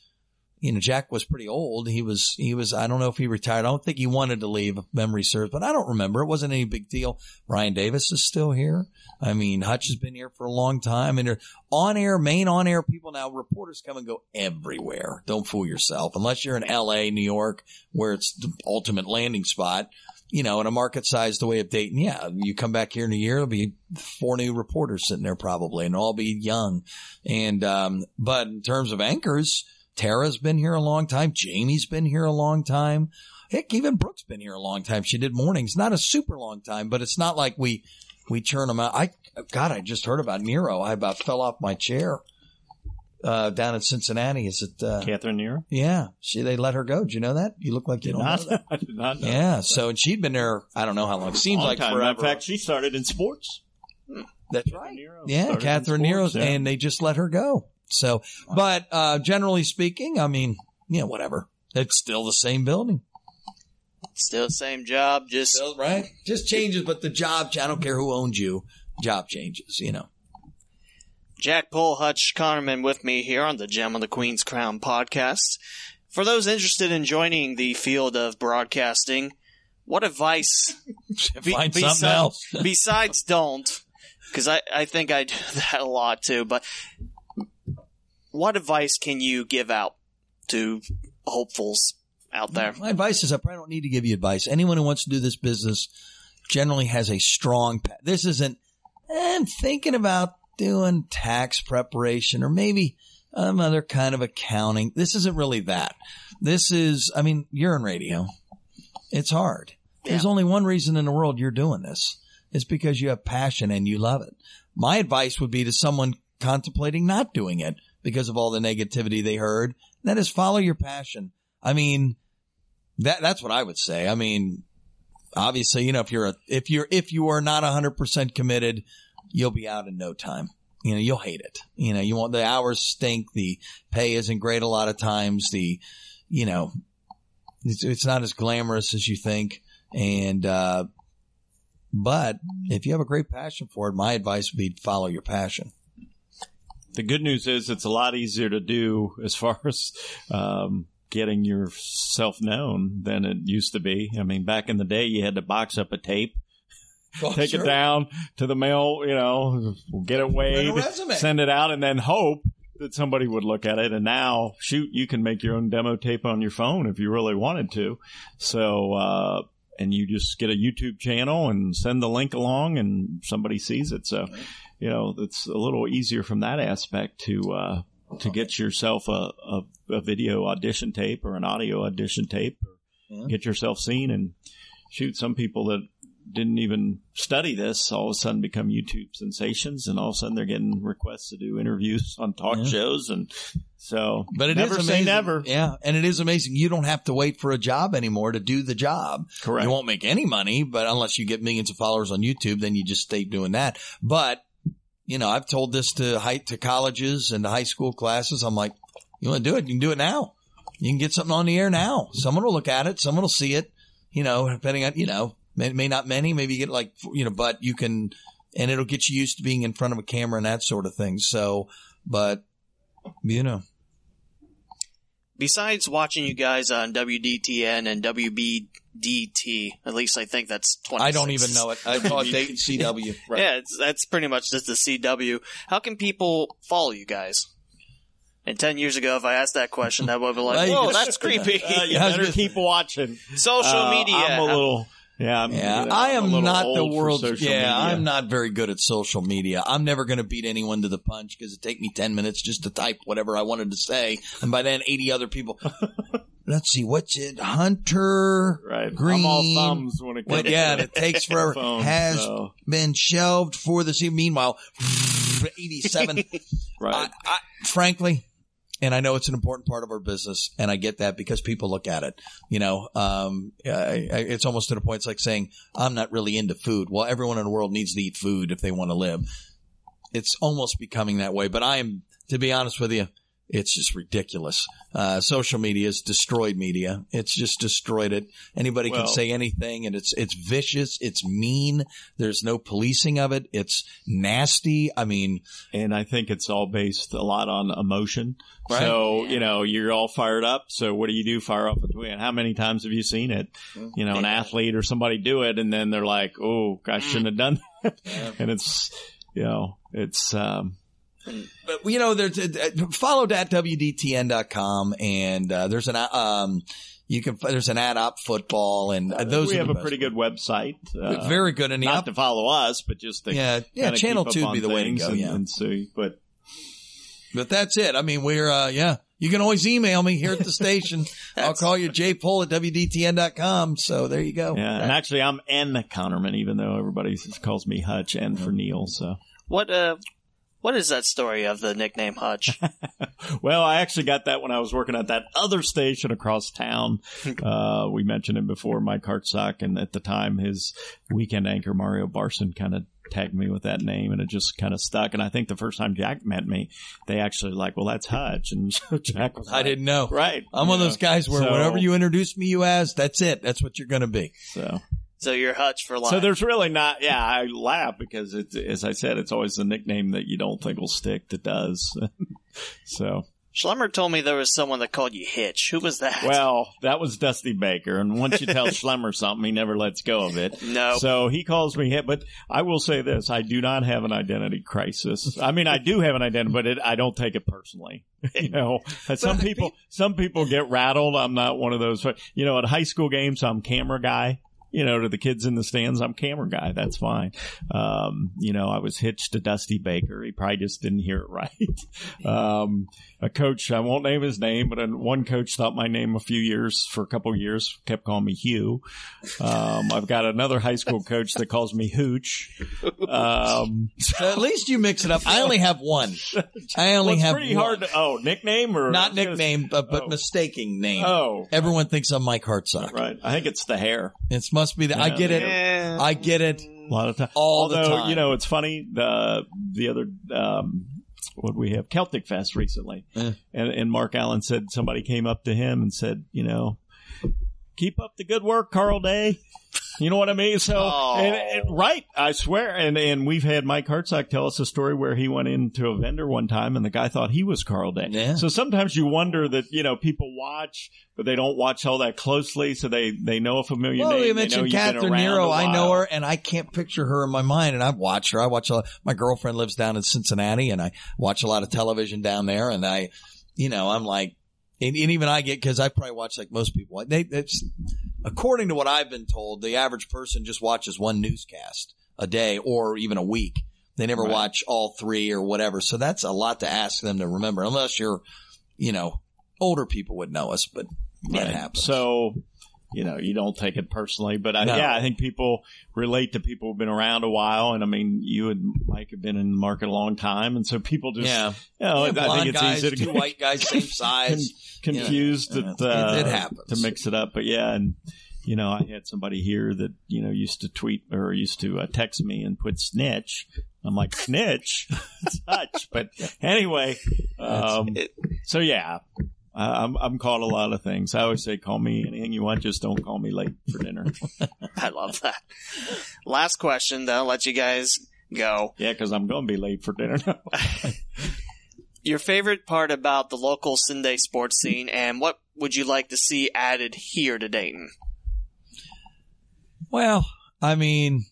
C: You know, Jack was pretty old. He was, he was, I don't know if he retired. I don't think he wanted to leave, if memory serves, but I don't remember. It wasn't any big deal. Brian Davis is still here. I mean, Hutch has been here for a long time and on air, main on air people now, reporters come and go everywhere. Don't fool yourself. Unless you're in LA, New York, where it's the ultimate landing spot, you know, in a market size the way of Dayton. Yeah. You come back here in a year, there'll be four new reporters sitting there probably and all be young. And, um, but in terms of anchors, Tara's been here a long time. Jamie's been here a long time. Heck, even Brooke's been here a long time. She did mornings, not a super long time, but it's not like we, we churn them out. I, God, I just heard about Nero. I about fell off my chair, uh, down in Cincinnati. Is it, uh,
D: Catherine Nero?
C: yeah, she, they let her go. Did you know that? You look like you
D: Did
C: don't
D: not,
C: know that.
D: I did not know.
C: Yeah. So, and she'd been there, I don't know how long. Seems
D: Long
C: like
D: time.
C: forever.
D: In fact, she started in sports.
C: That's right.
D: Nero
C: Yeah, Catherine Nero's,
D: yeah.
C: and they just let her go. So, but uh, generally speaking, I mean, yeah, whatever. It's still the same building,
B: Still the same job, just
C: still, right? Just changes, but the job, I don't care who owns you, job changes. You know.
B: Jack Pohl, Hutch Konerman with me here on the Gem on the Queen's Crown podcast. For those interested in joining the field of broadcasting, what advice be-
C: Find
B: besi-
C: something else.
B: besides don't, because I, I think I do that a lot too, but what advice can you give out to hopefuls out there?
C: My advice is I probably don't need to give you advice. Anyone who wants to do this business generally has a strong. Pa- this isn't. I'm thinking about doing tax preparation or maybe some other kind of accounting. This isn't really that. This is. I mean, you're in radio. It's hard. There's only one reason in the world you're doing this. It's because you have passion and you love it. My advice would be to someone contemplating not doing it because of all the negativity they heard. That is follow your passion. I mean, that that's what I would say. I mean, obviously, you know, if you're a, if you're if you are not 100% committed, you'll be out in no time. You know, you'll hate it. You know, you want the hours stink, the pay isn't great a lot of times, the you know, it's, it's not as glamorous as you think and uh but if you have a great passion for it, my advice would be follow your passion.
D: The good news is it's a lot easier to do as far as um, getting yourself known than it used to be. I mean, back in the day, you had to box up a tape, take it down to the mail, you know, get it weighed, send it out, and then hope that somebody would look at it. And now, shoot, you can make your own demo tape on your phone if you really wanted to. So, uh, and you just get a YouTube channel and send the link along and somebody sees it. So, you know, it's a little easier from that aspect to, uh, to get yourself a, a, a video audition tape or an audio audition tape or
C: Yeah.
D: get yourself seen and shoot some people that didn't even study this all of a sudden become YouTube sensations and all of a sudden they're getting requests to do interviews on talk
C: Yeah.
D: shows and so
C: But it is
D: never say
C: amazing.
D: never.
C: Yeah, and it is amazing. You don't have to wait for a job anymore to do the job.
D: Correct.
C: You won't make any money, but unless you get millions of followers on YouTube, then you just stay doing that. But you know, I've told this to high to colleges and to high school classes. I'm like, you want to do it? You can do it now. You can get something on the air now. Someone will look at it. Someone will see it. You know, depending on you know, may, may not many. Maybe you get like you know, but you can, and it'll get you used to being in front of a camera and that sort of thing. So, but you know.
B: Besides watching you guys on WDTN and WBDT, at least I think that's 26.
C: I don't even know it. I call it Dayton CW.
B: Yeah, it's, that's pretty much just the CW. How can people follow you guys? And 10 years ago, if I asked that question, that would have been like,
C: Well,
B: whoa, that's creepy.
D: Uh, you better keep watching.
B: Social
D: Uh,
B: media.
D: I'm a little, yeah, I'm,
C: Yeah,
D: you know,
C: I am not the world's. Yeah,
D: media.
C: I'm not very good at social media. I'm never going to beat anyone to the punch because it take me ten minutes just to type whatever I wanted to say, and by then eighty other people. let's see, what's it? Hunter
D: Right.
C: Greene.
D: I'm all thumbs when it comes
C: Well, yeah,
D: to
C: it takes forever.
D: phone,
C: has
D: so,
C: been shelved for the season. Meanwhile, 87.
D: right.
C: I, I, frankly, and I know it's an important part of our business, and I get that because people look at it. You know, um, I, I, it's almost to the point. It's like saying I'm not really into food. Well, everyone in the world needs to eat food if they want to live. It's almost becoming that way. But I am, to be honest with you, it's just ridiculous. Uh, social media has destroyed media. It's just destroyed it. Anybody
D: Well-
C: can say anything and it's, it's vicious. It's mean. There's no policing of it. It's nasty. I mean,
D: and I think it's all based a lot on emotion.
C: Right.
D: So, you know, you're all fired up. So what do you do? Fire off a tweet. How many times have you seen it? You know, an athlete or somebody do it and then they're like, Oh, I shouldn't have done that. and it's, you know, it's, um,
C: but you know, there's uh, followed at WDTN.com and, uh, there's an, uh, um, you can, there's an ad op football and uh, those
D: we
C: are
D: have a
C: best
D: pretty good website. Uh,
C: very good in the
D: not
C: op.
D: to follow us, but just to
C: Yeah. Yeah. Channel two would be the way to go.
D: and,
C: Yeah.
D: and see, but
C: But that's it. I mean, we're, uh, yeah, you can always email me here at the station. I'll call you Jay Pohl at WDTN.com. So there you go.
D: yeah. And actually I'm N Konerman, even though everybody calls me Hutch and for Neil. So.
B: What uh, what is that story of the nickname Hutch?
D: Well, I actually got that when I was working at that other station across town. Uh, we mentioned him before, Mike Hartsock, and at the time, his weekend anchor Mario Barson kind of tagged me with that name, and it just kind of stuck. And I think the first time Jack met me, they actually like, "Well, that's Hutch," and so Jack was
C: I
D: like,
C: didn't know.
D: right.
C: I'm
D: you
C: one of those guys where
D: So-
C: whatever you introduce me you as, that's it. That's what you're going to be.
D: So,
B: so you're Hutch for life.
D: so there's really not. Yeah, I laugh because it's as I said, it's always the nickname that you don't think will stick that does. so.
B: Schlemmer told me there was someone that called you Hitch. Who was that?
D: Well, that was Dusty Baker, and once you tell Schlemmer something, he never lets go of it.
B: no.
D: So he calls me hit, but I will say this: I do not have an identity crisis. I mean, I do have an identity, but it, I don't take it personally. you know, some people, some people get rattled. I'm not one of those. You know, at high school games, I'm camera guy. You know, to the kids in the stands, I'm camera guy. That's fine. Um, you know, I was hitched to Dusty Baker. He probably just didn't hear it right. Um, a coach, I won't name his name, but one coach thought my name a few years for a couple years, kept calling me Hugh. Um, I've got another high school coach that calls me Hooch. Um,
C: So at least you mix it up. I only have one. I only
D: well, it's
C: have
D: pretty
C: one.
D: hard to, oh, nickname or
C: Not nickname, but, but
D: oh.
C: mistaking name.
D: Oh,
C: Everyone thinks I'm Mike Hartsock.
D: right. I think it's the hair.
C: It must be that. I get it. I get it.
D: A lot of time.
C: All the
D: Although,
C: time.
D: you know, it's funny. The the other um, what we have Celtic Fest recently,
C: Eh.
D: and and Mark Allen said somebody came up to him and said, you know, keep up the good work, Carl Day. You know what I mean? So,
B: Oh.
D: and, and- right, I swear. And and we've had Mike Hartsock tell us a story where he went into a vendor one time and the guy thought he was Carl Day.
C: Yeah.
D: So sometimes you wonder that you know people watch, but they don't watch all that closely, so they they know a familiar
C: Well,
D: name.
C: you
D: they know
C: mentioned Catherine Nero. I know her, and I can't picture her in my mind. And I watch her. I watch a lot. My girlfriend lives down in Cincinnati, and I watch a lot of television down there. And I, you know, I'm like, and, and even I get because I probably watch like most people. They, it's according to what I've been told, the average person just watches one newscast a day or even a week. They never
D: Right.
C: watch all three or whatever. So that's a lot to ask them to remember, unless you're, you know, older people would know us, but that
D: Right.
C: happens.
D: So, you know, you don't take it personally, but I,
C: No.
D: yeah, I think people relate to people who've been around a while. And I mean, you and Mike have been in the market a long time. And so people just,
C: yeah.
D: you know,
C: Yeah,
D: I think it's
C: guys,
D: easy to
C: two
D: get
C: white guys, same size.
D: confused
C: Yeah.
D: that, uh,
C: It- it happens.
D: to mix it up. But yeah, and, you know, I had somebody here that, you know, used to tweet or used to uh, text me and put snitch. I'm like, snitch? it's Hutch. But anyway, um, so yeah, I- I'm I'm called a lot of things. I always say, call me anything you want, just don't call me late for dinner.
B: I love that. Last question, then I'll let you guys go.
D: yeah, because I'm going to be late for dinner.
B: Your favorite part about the local CinDay sports scene, and what would you like to see added here to Dayton?
C: Well, I mean,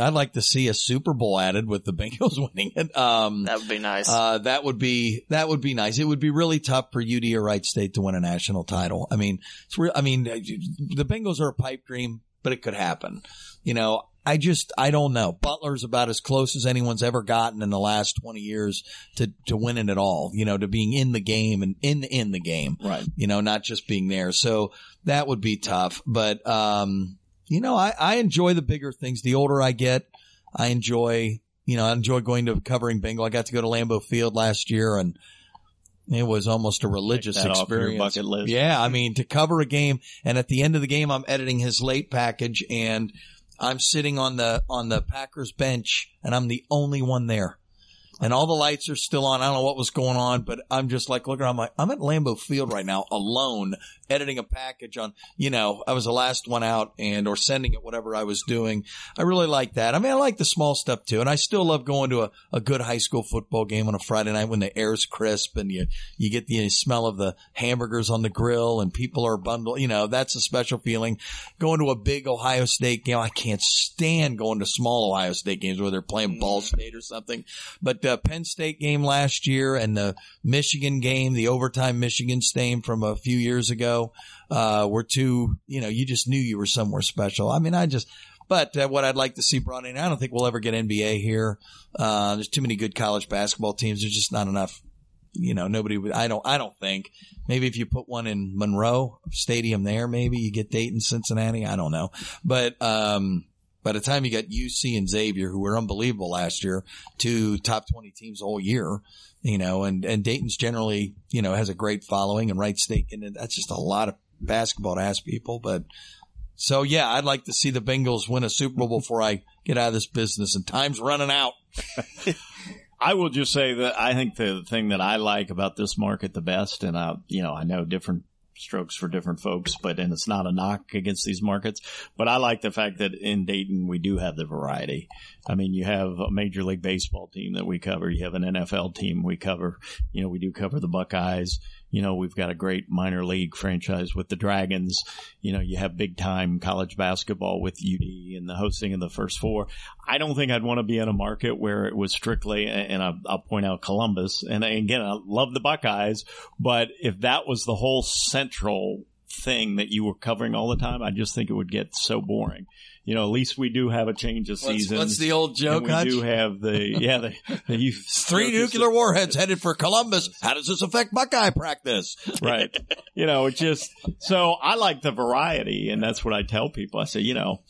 C: I'd like to see a Super Bowl added with the Bengals winning it. Um,
B: That would be nice.
C: uh, that would be that would be nice. It would be really tough for UD or Wright State to win a national title. I mean, it's real. I mean, the Bengals are a pipe dream, but it could happen. You know, I just, I don't know. Butler's about as close as anyone's ever gotten in the last 20 years to, to winning it all, you know, to being in the game and in, in the game.
D: Right.
C: You know, not just being there. So that would be tough. But, um, you know, I, I enjoy the bigger things. The older I get, I enjoy, you know, I enjoy going to covering bingo. I got to go to Lambeau Field last year and it was almost a religious
D: that off your
C: experience.
D: bucket list.
C: Yeah. I mean, to cover a game and at the end of the game, I'm editing his late package and I'm sitting on the, on the Packers bench and I'm the only one there. And all the lights are still on. I don't know what was going on, but I'm just like looking around. I'm like, I'm at Lambeau Field right now alone editing a package on, you know, I was the last one out and, or sending it, whatever I was doing. I really like that. I mean, I like the small stuff too. And I still love going to a, a good high school football game on a Friday night when the air's crisp and you, you get the smell of the hamburgers on the grill and people are bundled. You know, that's a special feeling. Going to a big Ohio State game. I can't stand going to small Ohio State games where they're playing Ball mm. State or something. But the Penn State game last year and the Michigan game, the overtime Michigan game from a few years ago, uh, were two, you know, you just knew you were somewhere special. I mean, I just, but uh, what I'd like to see brought in, I don't think we'll ever get NBA here. Uh, there's too many good college basketball teams. There's just not enough. You know, nobody would, I don't, I don't think maybe if you put one in Monroe Stadium there, maybe you get Dayton, Cincinnati. I don't know. But, um, by the time you got UC and Xavier, who were unbelievable last year, two top 20 teams all year, you know, and, and Dayton's generally, you know, has a great following and Wright State. And that's just a lot of basketball to ask people. But so, yeah, I'd like to see the Bengals win a Super Bowl before I get out of this business and time's running out.
D: I will just say that I think the thing that I like about this market the best, and I, you know, I know different strokes for different folks, but and it's not a knock against these markets. But I like the fact that in Dayton we do have the variety. I mean, you have a major league baseball team that we cover. You have an NFL team we cover. You know, we do cover the Buckeyes. You know, we've got a great minor league franchise with the Dragons. You know, you have big time college basketball with UD and the hosting of the first four. I don't think I'd want to be in a market where it was strictly, and I'll, I'll point out Columbus. And again, I love the Buckeyes, but if that was the whole central thing that you were covering all the time, I just think it would get so boring. You know, at least we do have a change of
C: What's,
D: seasons.
C: what's the old joke,
D: we
C: Hutch?
D: do have the yeah the, the
C: Three nuclear warheads headed for Columbus. How does this affect Buckeye practice?
D: right. You know, it just so I like the variety, and that's what I tell people. I say, you know,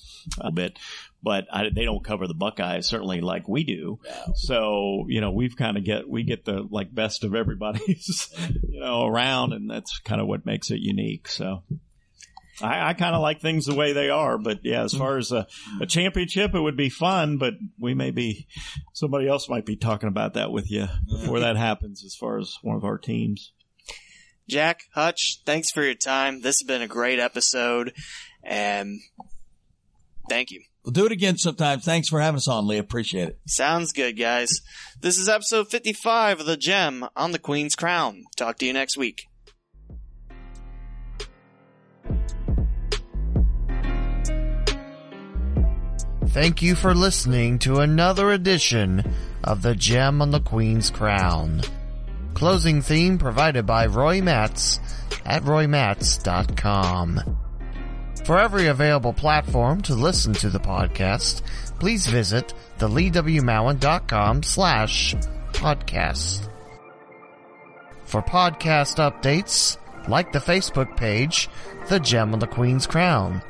D: a bit, but I, they don't cover the Buckeyes certainly like we do. So you know, we've kind of get we get the like best of everybody's you know around, and that's kind of what makes it unique. So. I, I kind of like things the way they are, but yeah, as hmm. far as a, a championship, it would be fun, but we may be, somebody else might be talking about that with you before that happens as far as one of our teams.
B: Jack, Hutch, thanks for your time. This has been a great episode, and thank you.
C: We'll do it again sometime. Thanks for having us on, Lee. Appreciate it.
B: Sounds good, guys. This is episode 55 of The Gem on the Queen's Crown. Talk to you next week.
A: Thank you for listening to another edition of The Gem on the Queen's Crown. Closing theme provided by Roy Matz at roymatz.com. For every available platform to listen to the podcast, please visit theleewmowen.com slash podcast. For podcast updates, like the Facebook page, The Gem on the Queen's Crown.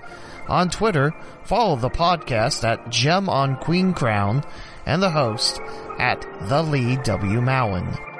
A: On Twitter, follow the podcast at Gem on Queen Crown and the host at The Lee W. Mowen.